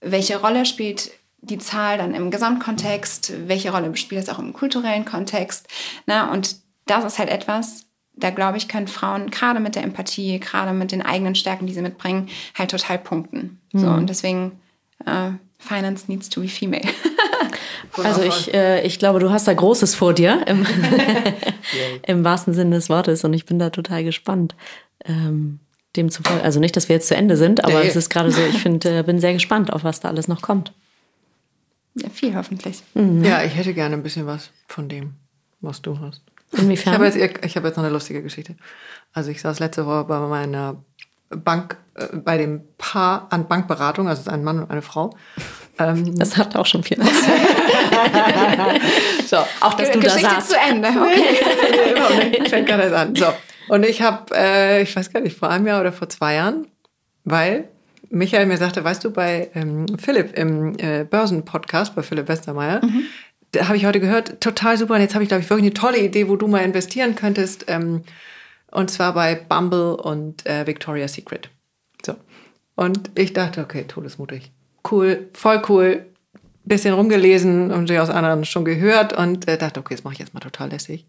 welche Rolle spielt die Zahl dann im Gesamtkontext, welche Rolle spielt das auch im kulturellen Kontext. Ne? Und das ist halt etwas, da glaube ich, können Frauen gerade mit der Empathie, gerade mit den eigenen Stärken, die sie mitbringen, halt total punkten. Mhm. So, und deswegen, äh, Finance needs to be female. also ich, äh, ich glaube, du hast da Großes vor dir, im, im wahrsten Sinne des Wortes. Und ich bin da total gespannt. Ähm, dem zu Also nicht, dass wir jetzt zu Ende sind, aber nee. es ist gerade so, ich finde, äh, bin sehr gespannt, auf was da alles noch kommt. Ja, viel hoffentlich. Mhm. Ja, ich hätte gerne ein bisschen was von dem, was du hast. Inwiefern? Ich habe jetzt, hab jetzt noch eine lustige Geschichte. Also ich saß letzte Woche bei meiner Bank, äh, bei dem Paar an Bankberatung, also es ist ein Mann und eine Frau. Ähm, das hat auch schon viel so, auch dass du Geschichte da saßt. zu Ende. Okay. nee, ich fängt gerade an. So. Und ich habe, äh, ich weiß gar nicht, vor einem Jahr oder vor zwei Jahren, weil Michael mir sagte, weißt du, bei ähm, Philipp im äh, Börsenpodcast, bei Philipp Westermeier, mhm. Habe ich heute gehört, total super. Und jetzt habe ich, glaube ich, wirklich eine tolle Idee, wo du mal investieren könntest. Ähm, und zwar bei Bumble und äh, Victoria's Secret. So. Und ich dachte, okay, todesmutig. Cool, voll cool. Bisschen rumgelesen und aus anderen schon gehört und äh, dachte, okay, das mache ich jetzt mal total lässig.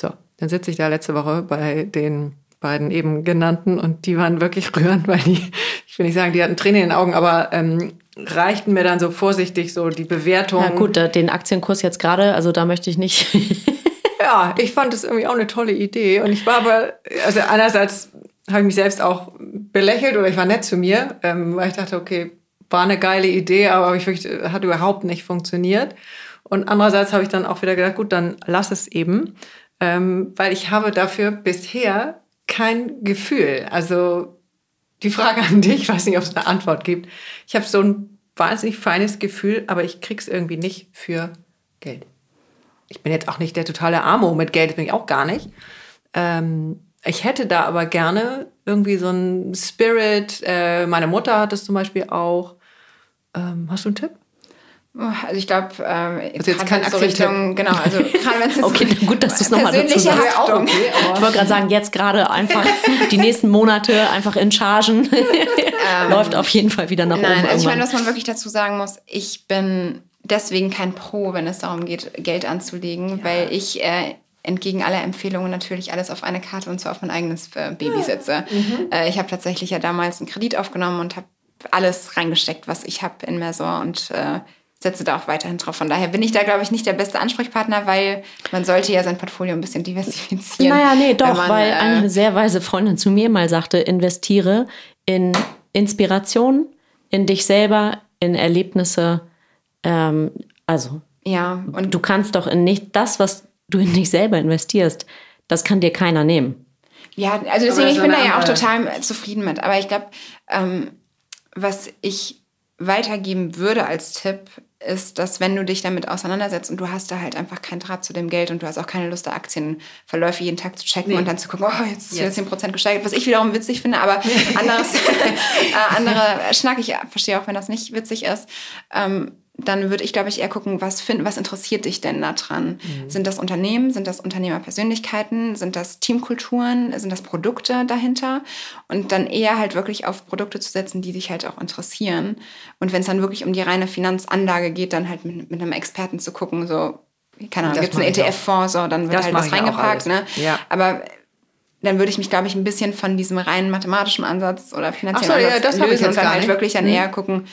So, dann sitze ich da letzte Woche bei den beiden eben genannten und die waren wirklich rührend, weil die, ich will nicht sagen, die hatten Tränen in den Augen, aber ähm, reichten mir dann so vorsichtig so die Bewertung. Na gut, den Aktienkurs jetzt gerade, also da möchte ich nicht. ja, ich fand das irgendwie auch eine tolle Idee und ich war aber, also einerseits habe ich mich selbst auch belächelt oder ich war nett zu mir, ähm, weil ich dachte, okay, war eine geile Idee, aber ich wirklich, hat überhaupt nicht funktioniert. Und andererseits habe ich dann auch wieder gedacht, gut, dann lass es eben, ähm, weil ich habe dafür bisher kein Gefühl. Also die Frage an dich, ich weiß nicht, ob es eine Antwort gibt. Ich habe so ein wahnsinnig feines Gefühl, aber ich krieg's irgendwie nicht für Geld. Ich bin jetzt auch nicht der totale Amo mit Geld, bin ich auch gar nicht. Ähm, ich hätte da aber gerne irgendwie so ein Spirit. Äh, meine Mutter hat es zum Beispiel auch. Ähm, hast du einen Tipp? Also ich glaube, ähm, also jetzt keine so Richtung, genau, also gerade wenn es Okay, gut, dass du es nochmal dazu sagst. Auch okay, ich wollte gerade sagen, jetzt gerade einfach die nächsten Monate einfach in Chargen. Ähm, Läuft auf jeden Fall wieder nach nein, oben. Nein, also ich meine, was man wirklich dazu sagen muss, ich bin deswegen kein Pro, wenn es darum geht, Geld anzulegen, ja. weil ich äh, entgegen aller Empfehlungen natürlich alles auf eine Karte und zwar auf mein eigenes äh, Baby setze. Mhm. Äh, ich habe tatsächlich ja damals einen Kredit aufgenommen und habe alles reingesteckt, was ich habe in Mersor und äh, setze da auch weiterhin drauf. Von daher bin ich da, glaube ich, nicht der beste Ansprechpartner, weil man sollte ja sein Portfolio ein bisschen diversifizieren. Naja, nee, doch, man, weil äh, eine sehr weise Freundin zu mir mal sagte, investiere in Inspiration, in dich selber, in Erlebnisse. Ähm, also, ja, und du kannst doch in nicht das, was du in dich selber investierst, das kann dir keiner nehmen. Ja, also deswegen, ich bin da ja auch total zufrieden mit. Aber ich glaube, ähm, was ich weitergeben würde als Tipp, ist, dass wenn du dich damit auseinandersetzt und du hast da halt einfach keinen Draht zu dem Geld und du hast auch keine Lust, da Aktienverläufe jeden Tag zu checken nee. und dann zu gucken, oh, jetzt ist yes. wieder 10% gesteigert, was ich wiederum witzig finde, aber anderes, äh, andere Schnack, ich verstehe auch, wenn das nicht witzig ist. Ähm, dann würde ich, glaube ich, eher gucken, was, find, was interessiert dich denn daran? Mhm. Sind das Unternehmen? Sind das Unternehmerpersönlichkeiten? Sind das Teamkulturen? Sind das Produkte dahinter? Und dann eher halt wirklich auf Produkte zu setzen, die dich halt auch interessieren. Und wenn es dann wirklich um die reine Finanzanlage geht, dann halt mit, mit einem Experten zu gucken, so, keine Ahnung, gibt es einen ETF-Fonds, so, dann wird das halt was reingepackt. Ne? Ja. Aber dann würde ich mich, glaube ich, ein bisschen von diesem reinen mathematischen Ansatz oder finanziellen so, Ansatz ja, das lösen und dann halt wirklich dann mhm. eher gucken,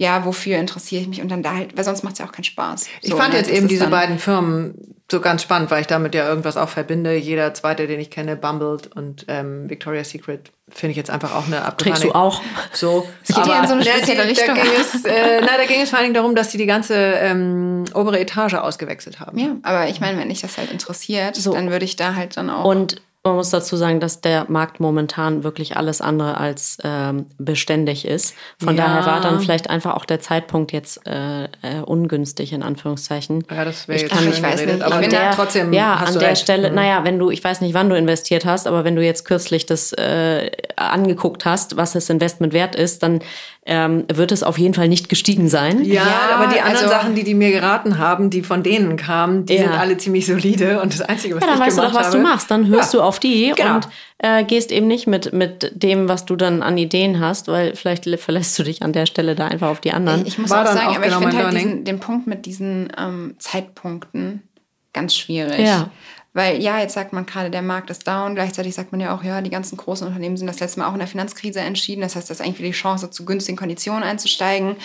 ja, wofür interessiere ich mich und dann da halt, weil sonst macht es ja auch keinen Spaß. Ich fand jetzt eben diese beiden Firmen so ganz spannend, weil ich damit ja irgendwas auch verbinde. Jeder zweite, den ich kenne, Bumbled und ähm, Victoria's Secret, finde ich jetzt einfach auch eine Trägst du auch. So. Es geht ja in so eine spezielle Richtung. Da ging, es, äh, na, da ging es vor allen Dingen darum, dass sie die ganze ähm, obere Etage ausgewechselt haben. Ja, aber ich meine, wenn dich das halt interessiert, so. dann würde ich da halt dann auch. Und man muss dazu sagen, dass der Markt momentan wirklich alles andere als ähm, beständig ist. Von ja. daher war dann vielleicht einfach auch der Zeitpunkt jetzt äh, äh, ungünstig in Anführungszeichen. Ja, das wäre jetzt kann, ich weiß nicht, aber ich der, trotzdem ja an der recht. Stelle. Mhm. Naja, wenn du, ich weiß nicht, wann du investiert hast, aber wenn du jetzt kürzlich das äh, angeguckt hast, was das Investment wert ist, dann ähm, wird es auf jeden Fall nicht gestiegen sein. Ja, Ja, aber die anderen also- Sachen, die die mir geraten haben, die von denen kamen, die Ja. sind alle ziemlich solide. Und das Einzige, was Ja, dann ich weißt du doch, was habe, du machst. Dann hörst Ja. du auf die Genau. und äh, gehst eben nicht mit, mit dem, was du dann an Ideen hast, weil vielleicht verlässt du dich an der Stelle da einfach auf die anderen. Ich muss War auch dann sagen, auch aber ich genau finde mein halt diesen, den Punkt mit diesen ähm, Zeitpunkten ganz schwierig. Ja. Weil ja, jetzt sagt man gerade, der Markt ist down. Gleichzeitig sagt man ja auch, ja, die ganzen großen Unternehmen sind das letzte Mal auch in der Finanzkrise entschieden. Das heißt, das ist eigentlich wieder die Chance, zu günstigen Konditionen einzusteigen.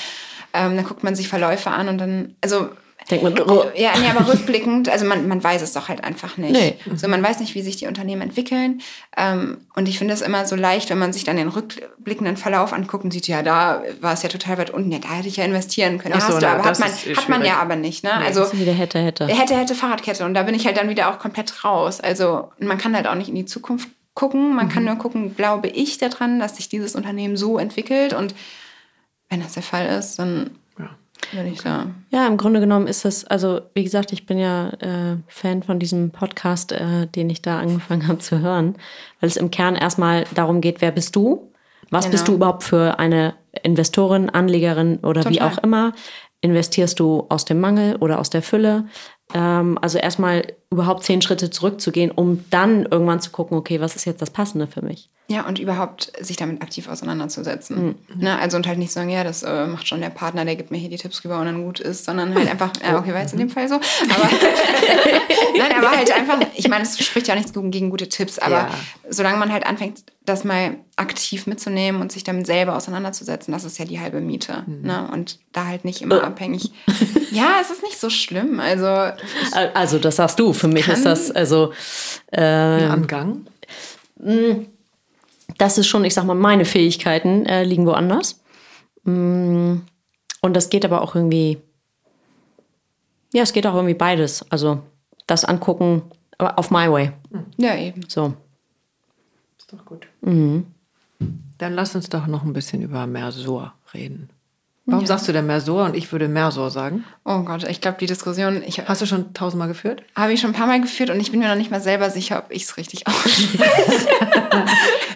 Ähm, dann guckt man sich Verläufe an und dann, also Denkt man, oh, ja, nee, aber rückblickend, also man, man weiß es doch halt einfach nicht. Nee. So, man weiß nicht, wie sich die Unternehmen entwickeln. Ähm, und ich finde es immer so leicht, wenn man sich dann den rückblickenden Verlauf anguckt und sieht, ja, da war es ja total weit unten, ja, da hätte ich ja investieren können. Ach so, du, aber hat man, hat man ja aber nicht. Ne? also wieder hätte, hätte. hätte, hätte Fahrradkette. Und da bin ich halt dann wieder auch komplett raus. Also man kann halt auch nicht in die Zukunft gucken. Man kann nur gucken, glaube ich daran, dass sich dieses Unternehmen so entwickelt. Und wenn das der Fall ist, dann würde ich da. Ja, im Grunde genommen ist es, also wie gesagt, ich bin ja äh, Fan von diesem Podcast, äh, den ich da angefangen habe zu hören, weil es im Kern erstmal darum geht, wer bist du? Was Genau. bist du überhaupt für eine Investorin, Anlegerin oder wie Total. auch immer? Investierst du aus dem Mangel oder aus der Fülle? Ähm, also erstmal überhaupt zehn Schritte zurückzugehen, um dann irgendwann zu gucken, okay, was ist jetzt das Passende für mich? Ja, und überhaupt sich damit aktiv auseinanderzusetzen. Ne? Also und halt nicht sagen, ja, das äh, macht schon der Partner, der gibt mir hier die Tipps rüber und dann gut ist, sondern halt einfach, ja, okay, war jetzt in dem Fall so. Aber nein, aber halt einfach, ich meine, es spricht ja nichts gegen, gute Tipps, aber Ja. solange man halt anfängt, das mal aktiv mitzunehmen und sich damit selber auseinanderzusetzen, das ist ja die halbe Miete. Ne? Und da halt nicht immer abhängig. Ja, es ist nicht so schlimm. Also Also das sagst du, für mich ist das, also äh, Angang. das ist schon, ich sag mal, meine Fähigkeiten äh, liegen woanders. Mm, Und das geht aber auch irgendwie, ja, es geht auch irgendwie beides. Also das angucken auf my way. ja, eben. So. Ist doch gut. Mhm. Dann lass uns doch noch ein bisschen über Mersor reden. Warum sagst du denn Mersor und ich würde Mersor sagen? Oh Gott, ich glaube, die Diskussion, ich Hast du schon tausendmal geführt? habe ich schon ein paar Mal geführt und ich bin mir noch nicht mal selber sicher, ob ich es richtig ausspreche.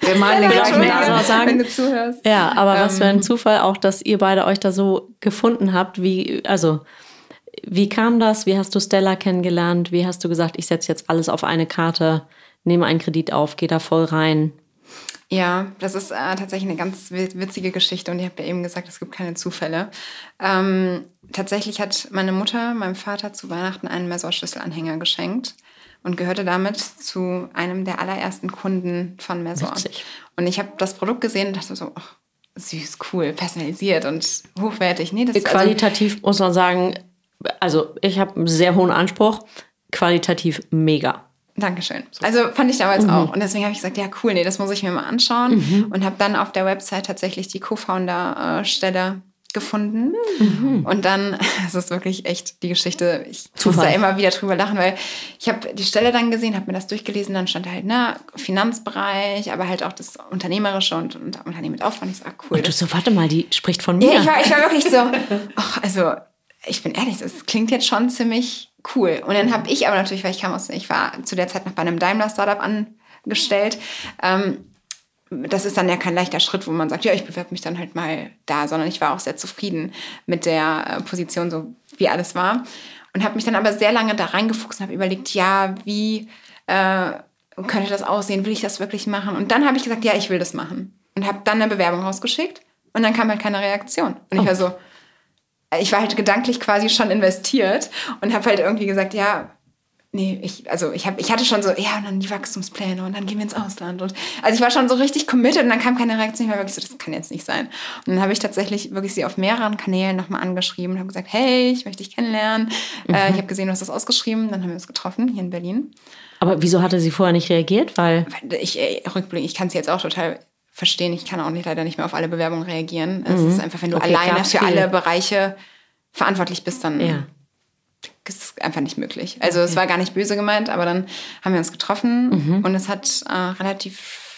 Wir malen den gleichen. Mersor sagen. wenn du zuhörst. Ja, aber was für ein Zufall auch, dass ihr beide euch da so gefunden habt. Wie, also, wie kam das? Wie hast du Stella kennengelernt? Wie hast du gesagt, ich setze jetzt alles auf eine Karte, nehme einen Kredit auf, gehe da voll rein? Ja, das ist äh, tatsächlich eine ganz wi- witzige Geschichte und ich habe ja eben gesagt, es gibt keine Zufälle. Ähm, tatsächlich hat meine Mutter meinem Vater zu Weihnachten einen Mesor-Schlüsselanhänger geschenkt und gehörte damit zu einem der allerersten Kunden von Mesor. Witzig. Und ich habe das Produkt gesehen und dachte so, ach, süß, cool, personalisiert und hochwertig. Nee, also, Qualitativ muss man sagen, also ich habe einen sehr hohen Anspruch. Qualitativ mega. Dankeschön. Also fand ich damals Mhm. auch. Und deswegen habe ich gesagt, ja cool, nee, das muss ich mir mal anschauen. Und habe dann auf der Website tatsächlich die Co-Founder-Stelle gefunden. Mhm. Und dann, es ist wirklich echt die Geschichte, ich muss Zufall. da immer wieder drüber lachen, weil ich habe die Stelle dann gesehen, habe mir das durchgelesen, dann stand halt, ne, Finanzbereich, aber halt auch das Unternehmerische und, und Unternehmen mit Aufwand. Ich so, ah, cool. Und du so, warte mal, die spricht von mir. Ja, ich war, ich war wirklich so, ach, also ich bin ehrlich, das klingt jetzt schon ziemlich cool. Und dann habe ich aber natürlich, weil ich kam aus, ich war zu der Zeit noch bei einem Daimler-Startup angestellt. Ähm, das ist dann ja kein leichter Schritt, wo man sagt, ja, ich bewerbe mich dann halt mal da, sondern ich war auch sehr zufrieden mit der äh, Position, so wie alles war. Und habe mich dann aber sehr lange da reingefuchst und habe überlegt, ja, wie äh, könnte das aussehen? Will ich das wirklich machen? Und dann habe ich gesagt, ja, ich will das machen. Und habe dann eine Bewerbung rausgeschickt und dann kam halt keine Reaktion. Und ich war so, ich war halt gedanklich quasi schon investiert und habe halt irgendwie gesagt, ja, nee, ich, also ich, hab, ich hatte schon so, ja, und dann die Wachstumspläne und dann gehen wir ins Ausland. Und, also ich war schon so richtig committed und dann kam keine Reaktion. Ich war wirklich so, das kann jetzt nicht sein. Und dann habe ich tatsächlich wirklich sie auf mehreren Kanälen nochmal angeschrieben und habe gesagt, hey, ich möchte dich kennenlernen. Äh, ich habe gesehen, du hast das ausgeschrieben. Dann haben wir uns getroffen hier in Berlin. Aber wieso hatte sie vorher nicht reagiert? Weil Ich, ey, rückblickend, ich kann es jetzt auch total verstehen. Ich kann auch nicht, leider nicht mehr auf alle Bewerbungen reagieren. Es ist einfach, wenn du Mhm. Okay, alleine für viele. alle Bereiche verantwortlich bist, dann Ja. ist es einfach nicht möglich. Also es war gar nicht böse gemeint, aber dann haben wir uns getroffen Mhm. und es hat äh, relativ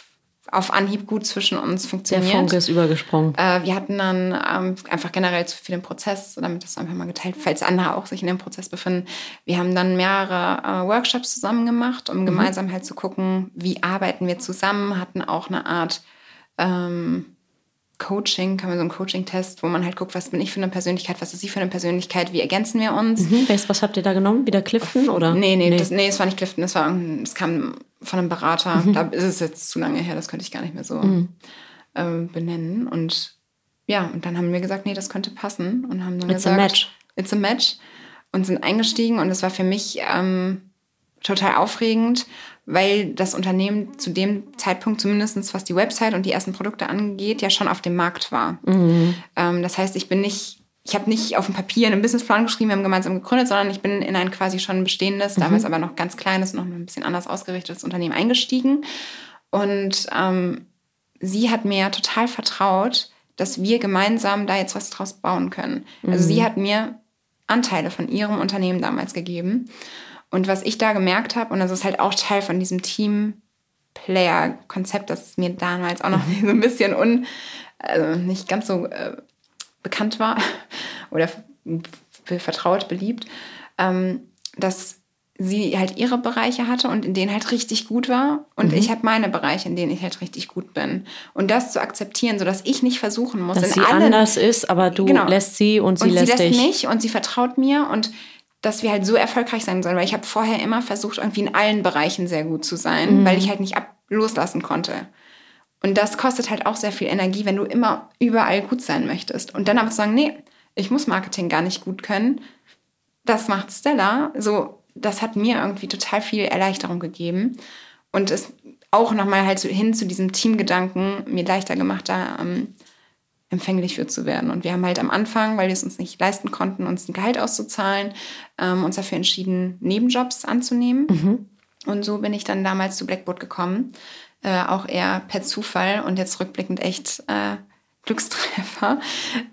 auf Anhieb gut zwischen uns der funktioniert. Funke ist übergesprungen. Äh, wir hatten dann ähm, einfach generell zu viel im Prozess, damit das einfach mal geteilt, falls andere auch sich in dem Prozess befinden. Wir haben dann mehrere äh, Workshops zusammen gemacht, um gemeinsam halt zu gucken, wie arbeiten wir zusammen, hatten auch eine Art ähm, Coaching, kann man so einen Coaching-Test, wo man halt guckt, was bin ich für eine Persönlichkeit, was ist sie für eine Persönlichkeit, wie ergänzen wir uns. Mhm, was, habt ihr da genommen? Wieder Clifton oder? Nee, nee, nee. Das, nee, es war nicht Clifton, es, war, es kam von einem Berater. Mhm. Da ist es jetzt zu lange her, das könnte ich gar nicht mehr so ähm, benennen. Und ja, und dann haben wir gesagt, nee, das könnte passen. Und haben dann It's a gesagt, match. It's a match. Und sind eingestiegen und es war für mich ähm, total aufregend, weil das Unternehmen zu dem Zeitpunkt zumindest was die Website und die ersten Produkte angeht, ja schon auf dem Markt war. Ähm, das heißt, ich bin nicht, ich habe nicht auf dem Papier einen Businessplan geschrieben, wir haben gemeinsam gegründet, sondern ich bin in ein quasi schon bestehendes, damals aber noch ganz kleines, noch ein bisschen anders ausgerichtetes Unternehmen eingestiegen. Und ähm, sie hat mir total vertraut, dass wir gemeinsam da jetzt was draus bauen können. Also sie hat mir Anteile von ihrem Unternehmen damals gegeben. Und was ich da gemerkt habe, und das ist halt auch Teil von diesem Team-Player-Konzept, das mir damals auch noch so ein bisschen un, also nicht ganz so äh, bekannt war oder vertraut, beliebt, ähm, dass sie halt ihre Bereiche hatte und in denen halt richtig gut war und ich habe meine Bereiche, in denen ich halt richtig gut bin. Und das zu akzeptieren, sodass ich nicht versuchen muss, Dass in sie allen anders ist, aber du Genau. lässt sie und sie und lässt sie lässt dich. mich und sie vertraut mir und dass wir halt so erfolgreich sein sollen, weil ich habe vorher immer versucht, irgendwie in allen Bereichen sehr gut zu sein, weil ich halt nicht ab loslassen konnte. Und das kostet halt auch sehr viel Energie, wenn du immer überall gut sein möchtest. Und dann aber zu sagen, nee, ich muss Marketing gar nicht gut können. Das macht Stella. So, das hat mir irgendwie total viel Erleichterung gegeben. Und es auch nochmal halt so hin zu diesem Teamgedanken mir leichter gemacht, da ähm, empfänglich für zu werden. Und wir haben halt am Anfang, weil wir es uns nicht leisten konnten, uns ein Gehalt auszuzahlen, ähm, uns dafür entschieden, Nebenjobs anzunehmen. Und so bin ich dann damals zu Blackboard gekommen. Äh, auch eher per Zufall und jetzt rückblickend echt äh, Glückstreffer,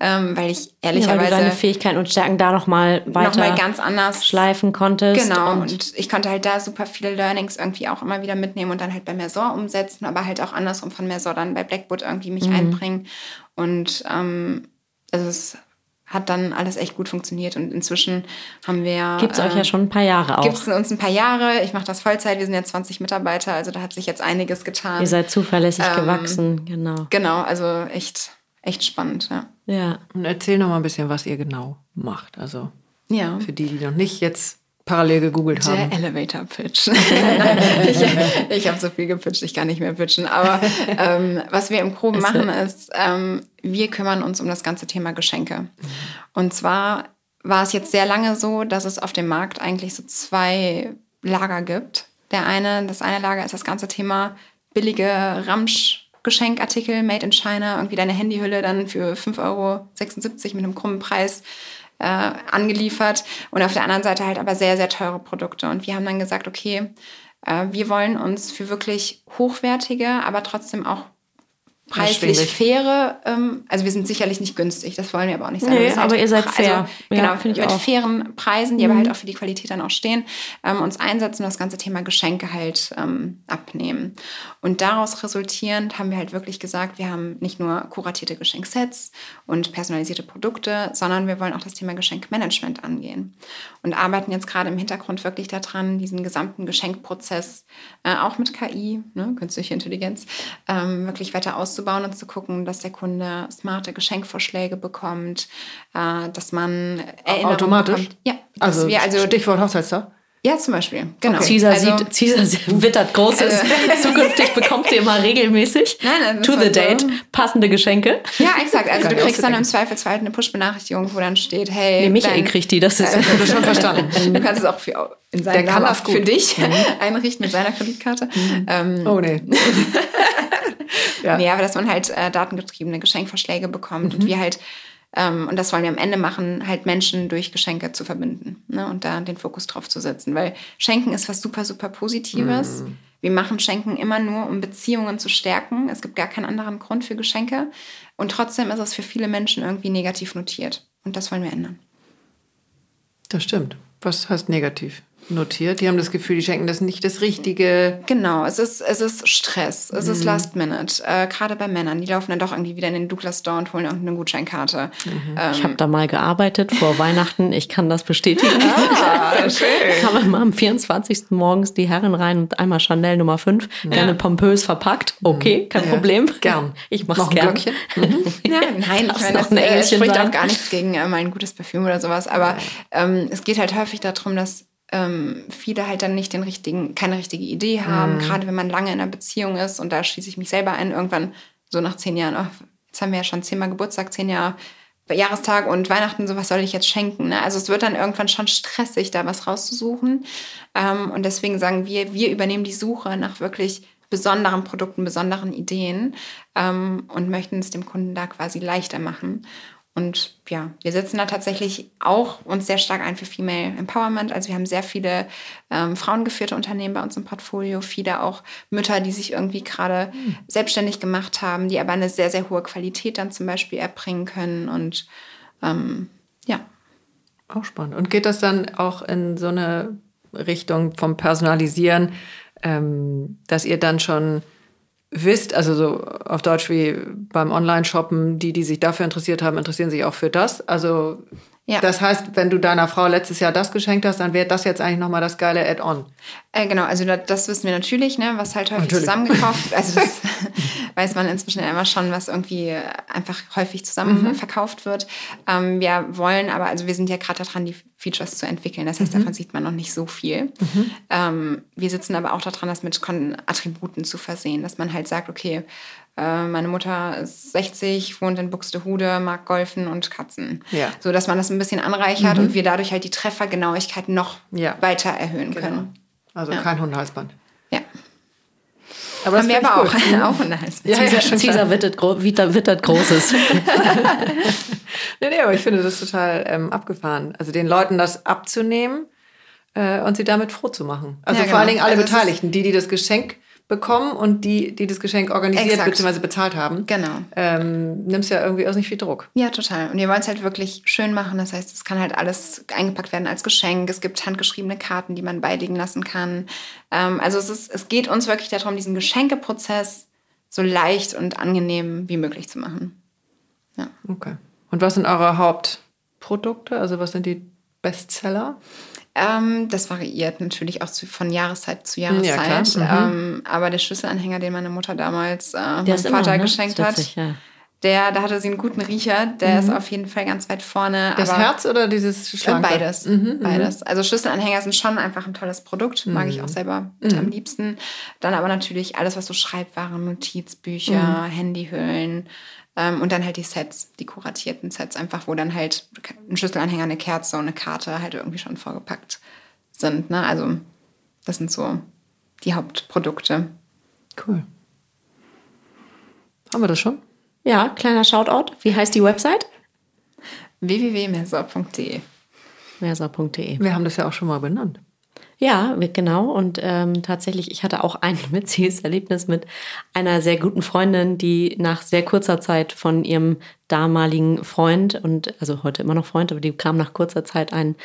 ähm, weil ich Ja, weil ehrlicherweise du deine Fähigkeiten und Stärken da nochmal weiter nochmal ganz anders schleifen konntest. Genau, Und, und, ich konnte halt da super viele Learnings irgendwie auch immer wieder mitnehmen und dann halt bei Mersor umsetzen, aber halt auch andersrum von Mersor dann bei Blackboard irgendwie Mhm. mich einbringen. Und ähm, also es hat dann alles echt gut funktioniert und inzwischen haben wir... Gibt es euch ja schon ein paar Jahre auch. Gibt es uns ein paar Jahre. Ich mache das Vollzeit. Wir sind jetzt 20 Mitarbeiter, also da hat sich jetzt einiges getan. Ihr seid zuverlässig Ähm, gewachsen, genau. Genau, also echt, echt spannend, ja. Ja. Und erzähl noch mal ein bisschen, was ihr genau macht. Also Ja. für die, die noch nicht jetzt parallel gegoogelt Der haben. Elevator Pitch. ich ich habe so viel gepitcht, ich kann nicht mehr pitchen. Aber ähm, was wir im Groben machen, ist, ähm, wir kümmern uns um das ganze Thema Geschenke. Und zwar war es jetzt sehr lange so, dass es auf dem Markt eigentlich so zwei Lager gibt. Der eine, das eine Lager ist das ganze Thema billige Ramsch-Geschenkartikel made in China, irgendwie deine Handyhülle dann für 5,76 Euro mit einem krummen Preis äh, angeliefert und auf der anderen Seite halt aber sehr, sehr teure Produkte. Und wir haben dann gesagt, okay, äh, wir wollen uns für wirklich hochwertige, aber trotzdem auch preislich faire, ähm, also wir sind sicherlich nicht günstig, das wollen wir aber auch nicht sein. Nee, sind aber ihr seid pre- fair. Also, Ja, genau, find ich mit auch. fairen Preisen, die aber halt auch für die Qualität dann auch stehen, ähm, uns einsetzen und das ganze Thema Geschenke halt ähm, abnehmen. Und daraus resultierend haben wir halt wirklich gesagt, wir haben nicht nur kuratierte Geschenksets und personalisierte Produkte, sondern wir wollen auch das Thema Geschenkmanagement angehen. Und arbeiten jetzt gerade im Hintergrund wirklich daran, diesen gesamten Geschenkprozess äh, auch mit KI, ne, künstliche Intelligenz, ähm, wirklich weiter auszubauen und zu gucken, dass der Kunde smarte Geschenkvorschläge bekommt, äh, dass man Erinnerungen Automatisch? bekommt. Ja, Also, wir also Stichwort Hochzeitstag. Ja zum Beispiel genau. Caesar, also, sieht, Caesar wittert Großes. Zukünftig bekommt ihr immer regelmäßig Nein, to the so. date passende Geschenke. Ja, exakt. Also du kriegst dann im Zweifelsfall eine Push-Benachrichtigung, wo dann steht, hey, Nee, Michael kriegt die, das ist habe das schon verstanden. Du kannst es auch für, in seinem Der kann Namen für dich einrichten mit seiner Kreditkarte. Ähm, Oh nee. ja. Nee, aber dass man halt äh, datengetriebene Geschenkvorschläge bekommt Mhm. und wir halt, und das wollen wir am Ende machen, halt Menschen durch Geschenke zu verbinden ne? und da den Fokus drauf zu setzen. Weil Schenken ist was super, super Positives. Mhm. Wir machen Schenken immer nur, um Beziehungen zu stärken. Es gibt gar keinen anderen Grund für Geschenke. Und trotzdem ist es für viele Menschen irgendwie negativ notiert. Und das wollen wir ändern. Das stimmt. Was heißt negativ? Notiert. Die haben das Gefühl, die schenken das nicht das Richtige. Genau, es ist, es ist Stress, es ist Last Minute. Äh, Gerade bei Männern, die laufen dann doch irgendwie wieder in den Douglas Store und holen irgendeine Gutscheinkarte. Ähm, Ich habe da mal gearbeitet vor Weihnachten. Ich kann das bestätigen. Ah, schön. Kamen immer am 24. morgens die Herren rein und einmal Chanel Nummer 5, gerne pompös verpackt. Okay, kein Ja. Problem. Gern. Ich mach's Noch ein gern. Glöckchen? Ja, nein, ich meine, noch das ein äh, Engelchen spricht sein? auch gar nichts gegen äh, mal ein gutes Parfüm oder sowas. Aber ähm, es geht halt häufig darum, dass ähm, viele halt dann nicht den richtigen, keine richtige Idee haben, Mhm. gerade wenn man lange in einer Beziehung ist und da schließe ich mich selber ein, irgendwann so nach zehn Jahren, oh, jetzt haben wir ja schon zehnmal Geburtstag, zehn Jahre Jahrestag und Weihnachten, so was soll ich jetzt schenken? Ne? Also es wird dann irgendwann schon stressig, da was rauszusuchen. Ähm, und deswegen sagen wir, wir übernehmen die Suche nach wirklich besonderen Produkten, besonderen Ideen ähm, und möchten es dem Kunden da quasi leichter machen. Und ja, wir setzen da tatsächlich auch uns sehr stark ein für Female Empowerment. Also wir haben sehr viele ähm, frauengeführte Unternehmen bei uns im Portfolio, viele auch Mütter, die sich irgendwie gerade selbstständig gemacht haben, die aber eine sehr, sehr hohe Qualität dann zum Beispiel erbringen können. Und ähm, ja, Auch spannend. Und geht das dann auch in so eine Richtung vom Personalisieren, ähm, dass ihr dann schon wisst, also so auf Deutsch wie beim Online-Shoppen, die, die sich dafür interessiert haben, interessieren sich auch für das. Also Ja. das heißt, wenn du deiner Frau letztes Jahr das geschenkt hast, dann wäre das jetzt eigentlich nochmal das geile Add-on. Äh, genau, also da, das wissen wir natürlich, ne, was halt häufig Natürlich. zusammengekauft Also das weiß man inzwischen immer schon, was irgendwie äh, einfach häufig zusammen Mhm. verkauft wird. Ähm, wir wollen aber, also wir sind ja gerade daran, die Features zu entwickeln. Das Mhm. heißt, davon sieht man noch nicht so viel. Ähm, wir sitzen aber auch daran, das mit Attributen zu versehen, dass man halt sagt, okay, meine Mutter ist 60, wohnt in Buxtehude, mag Golfen und Katzen. Ja. So, dass man das ein bisschen anreichert und wir dadurch halt die Treffergenauigkeit noch Ja. weiter erhöhen können. Also Ja. kein Hundehalsband. Ja. Aber aber ich auch, gut. auch Hals. Ja, ja, schon klar. Caesar wittert, gro wittert, wittert Großes. Nee, nee, aber ich finde das total ähm, abgefahren. Also den Leuten das abzunehmen äh, und sie damit froh zu machen. Also Ja, vor allen genau. Dingen alle Also Beteiligten, die, die das Geschenk bekommen und die, die das Geschenk organisiert bzw. bezahlt haben. Genau. Ähm, nimmst ja irgendwie auch nicht viel Druck. Ja, total. Und wir wollen es halt wirklich schön machen. Das heißt, es kann halt alles eingepackt werden als Geschenk. Es gibt handgeschriebene Karten, die man beilegen lassen kann. Ähm, also es, ist, es geht uns wirklich darum, diesen Geschenkeprozess so leicht und angenehm wie möglich zu machen. Okay. Und was sind eure Hauptprodukte? Also was sind die Bestseller? Ähm, das variiert natürlich auch zu, von Jahreszeit zu Ja, Jahreszeit. klar. ähm, aber der Schlüsselanhänger, den meine Mutter damals äh, meinem Vater immer, ne? geschenkt hat, ja. der, da hatte sie einen guten Riecher. Der ist auf jeden Fall ganz weit vorne. Das aber Herz oder dieses Äh, Schlanke? Beides. Beides. Also Schlüsselanhänger sind schon einfach ein tolles Produkt. Mag ich auch selber mit am liebsten. Dann aber natürlich alles, was so Schreibwaren, Notizbücher, Handyhüllen und dann halt die Sets, die kuratierten Sets, einfach, wo dann halt ein Schlüsselanhänger, eine Kerze und eine Karte halt irgendwie schon vorgepackt sind. Ne? Also das sind so die Hauptprodukte. Cool. Haben wir das schon? Ja, kleiner Shoutout. Wie heißt die Website? www.messer.de Versa.de. Wir haben das ja auch schon mal benannt. Ja, genau. Und ähm, tatsächlich, ich hatte auch ein witziges Erlebnis mit einer sehr guten Freundin, die nach sehr kurzer Zeit von ihrem damaligen Freund und also heute immer noch Freund, aber die kam nach kurzer Zeit ein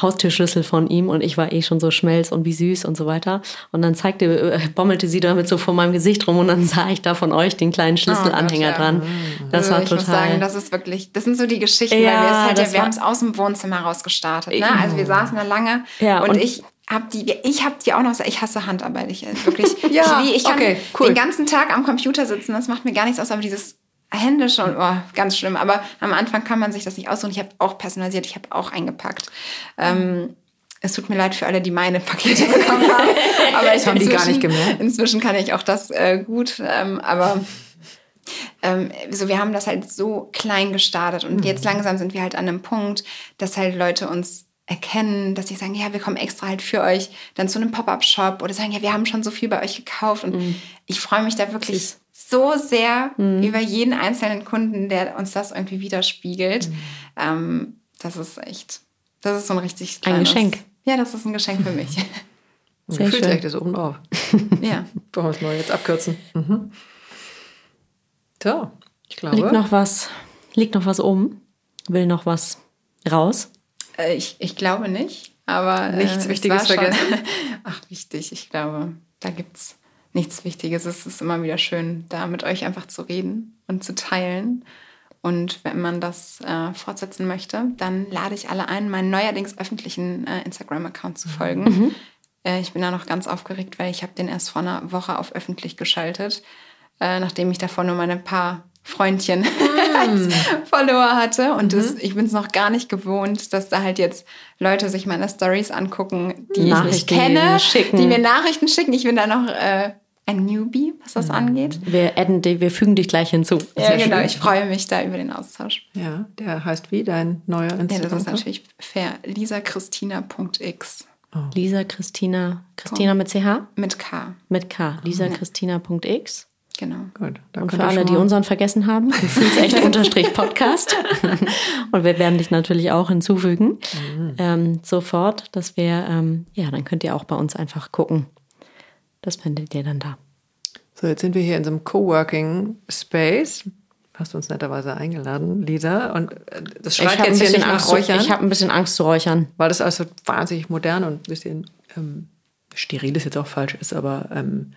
Haustürschlüssel von ihm und ich war eh schon so schmelz und wie süß und so weiter. Und dann zeigte, äh, bommelte sie damit so vor meinem Gesicht rum und dann sah ich da von euch den kleinen Schlüsselanhänger Oh Gott, ja. dran. Das Also war ich total. muss sagen, das ist wirklich, das sind so die Geschichten, Ja, weil wir es halt, ja, wir haben es aus dem Wohnzimmer raus gestartet. Ne? Also wir saßen da lange Ja, und, und- ich habe die, ich habe die auch noch, ich hasse Handarbeit, ich äh, wirklich, Ja, ich, ich kann okay, cool. den ganzen Tag am Computer sitzen, das macht mir gar nichts aus, aber dieses Händische und oh, ganz schlimm. Aber am Anfang kann man sich das nicht aussuchen. Ich habe auch personalisiert, ich habe auch eingepackt. Ähm, es tut mir leid für alle, die meine Pakete bekommen haben. Aber ich Haben die gar nicht gemerkt? Inzwischen kann ich auch das äh, gut, ähm, aber ähm, so, wir haben das halt so klein gestartet und Mhm. jetzt langsam sind wir halt an einem Punkt, dass halt Leute uns erkennen, dass sie sagen, ja, wir kommen extra halt für euch dann zu einem Pop-up-Shop oder sagen, ja, wir haben schon so viel bei euch gekauft und Mhm. ich freue mich da wirklich so sehr über jeden einzelnen Kunden, der uns das irgendwie widerspiegelt. Mhm. Ähm, das ist echt, das ist so ein richtig Ein kleines, Geschenk. Ja, das ist ein Geschenk für mich. Sehr Gefühlt schön. echt ist oben drauf. ja. Wollen wir es mal jetzt abkürzen. Mhm. So, ich glaube. Liegt noch was, liegt noch was oben? Will noch was raus? Äh, ich, ich glaube nicht. Aber äh, Nichts es Wichtiges vergessen? Ach, wichtig. Ich glaube, da gibt es nichts Wichtiges. Es ist immer wieder schön, da mit euch einfach zu reden und zu teilen. Und wenn man das äh, fortsetzen möchte, dann lade ich alle ein, meinen neuerdings öffentlichen äh, Instagram-Account zu folgen. Äh, ich bin da noch ganz aufgeregt, weil ich habe den erst vor einer Woche auf öffentlich geschaltet, äh, nachdem ich davor nur meine paar Freundchen als Follower hatte. Und das, ich bin es noch gar nicht gewohnt, dass da halt jetzt Leute sich meine Stories angucken, die ich nicht kenne, schicken. die mir Nachrichten schicken. Ich bin da noch äh, ein Newbie, was das angeht. Wir, adden, wir fügen dich gleich hinzu. Ja, genau. Ich freue mich da über den Austausch. Ja, der heißt wie dein neuer Ja, Instagram? das ist natürlich fair. lisachristina.x Lisa Christina, Christina mit CH? mit K. Mit K. lisachristina.x. Genau. Gut, Und für alle, die unseren vergessen haben, gefühlt echt unterstrich Podcast. Und wir werden dich natürlich auch hinzufügen. Ähm, sofort, dass wir, ähm, ja, dann könnt ihr auch bei uns einfach gucken. Das findet ihr dann da. So, jetzt sind wir hier in so einem Coworking Space. Hast du uns netterweise eingeladen, Lisa. Und äh, das schreit hab jetzt hier nicht nach Angst, Räuchern, ich habe ein bisschen Angst zu räuchern. weil das also wahnsinnig modern und ein bisschen ähm, steril ist jetzt auch falsch ist, aber ähm,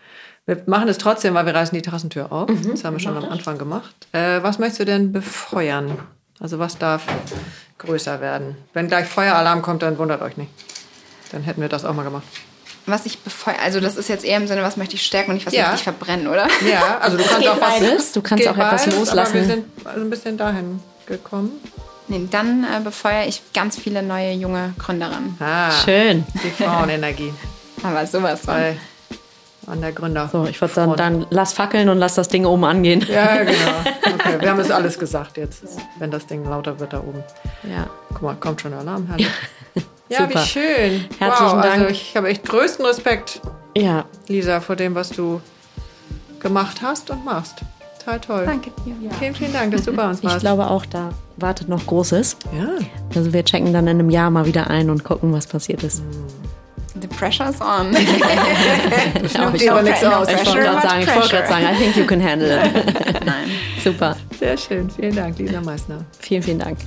wir machen es trotzdem, weil wir reißen die Terrassentür auf. Mhm. das haben wir schon am Anfang gemacht. Äh, was möchtest du denn befeuern? Also was darf größer werden? Wenn gleich Feueralarm kommt, dann wundert euch nicht. Dann hätten wir das auch mal gemacht. Was ich befeuere, also das ist jetzt eher im Sinne, was möchte ich stärken und nicht, was Ja. möchte ich verbrennen, oder? Ja, also du kannst geht auch was, beides. Du kannst geht auch etwas beides, loslassen. Aber wir sind also ein bisschen dahin gekommen. Nee, dann äh, befeuere ich ganz viele neue junge Gründerinnen. Ah, Schön. Die Frauenenergie Aber sowas von. bei an der Gründer. So, ich würde sagen, dann lass fackeln und lass das Ding oben angehen. Ja, genau. Okay, wir haben es alles gesagt jetzt, wenn das Ding lauter wird da oben. Ja. Guck mal, kommt schon der Alarm. Herrlich. Ja, Super. wie schön. Herzlichen wow, Dank. Also ich habe echt größten Respekt, Ja, Lisa, vor dem, was du gemacht hast und machst. Total toll. Danke dir. Vielen, vielen Dank, dass du bei uns ich warst. glaube auch, da wartet noch Großes. ja. Also wir checken dann in einem Jahr mal wieder ein und gucken, was passiert ist. The pressure's on. Ja, dir aber nichts aus. Ich wollte Pressure, gerade sagen, ich wollte gerade sagen, I think you can handle it. Nein. Super. Sehr schön. Vielen Dank, Lisa Meissner. Vielen, vielen Dank.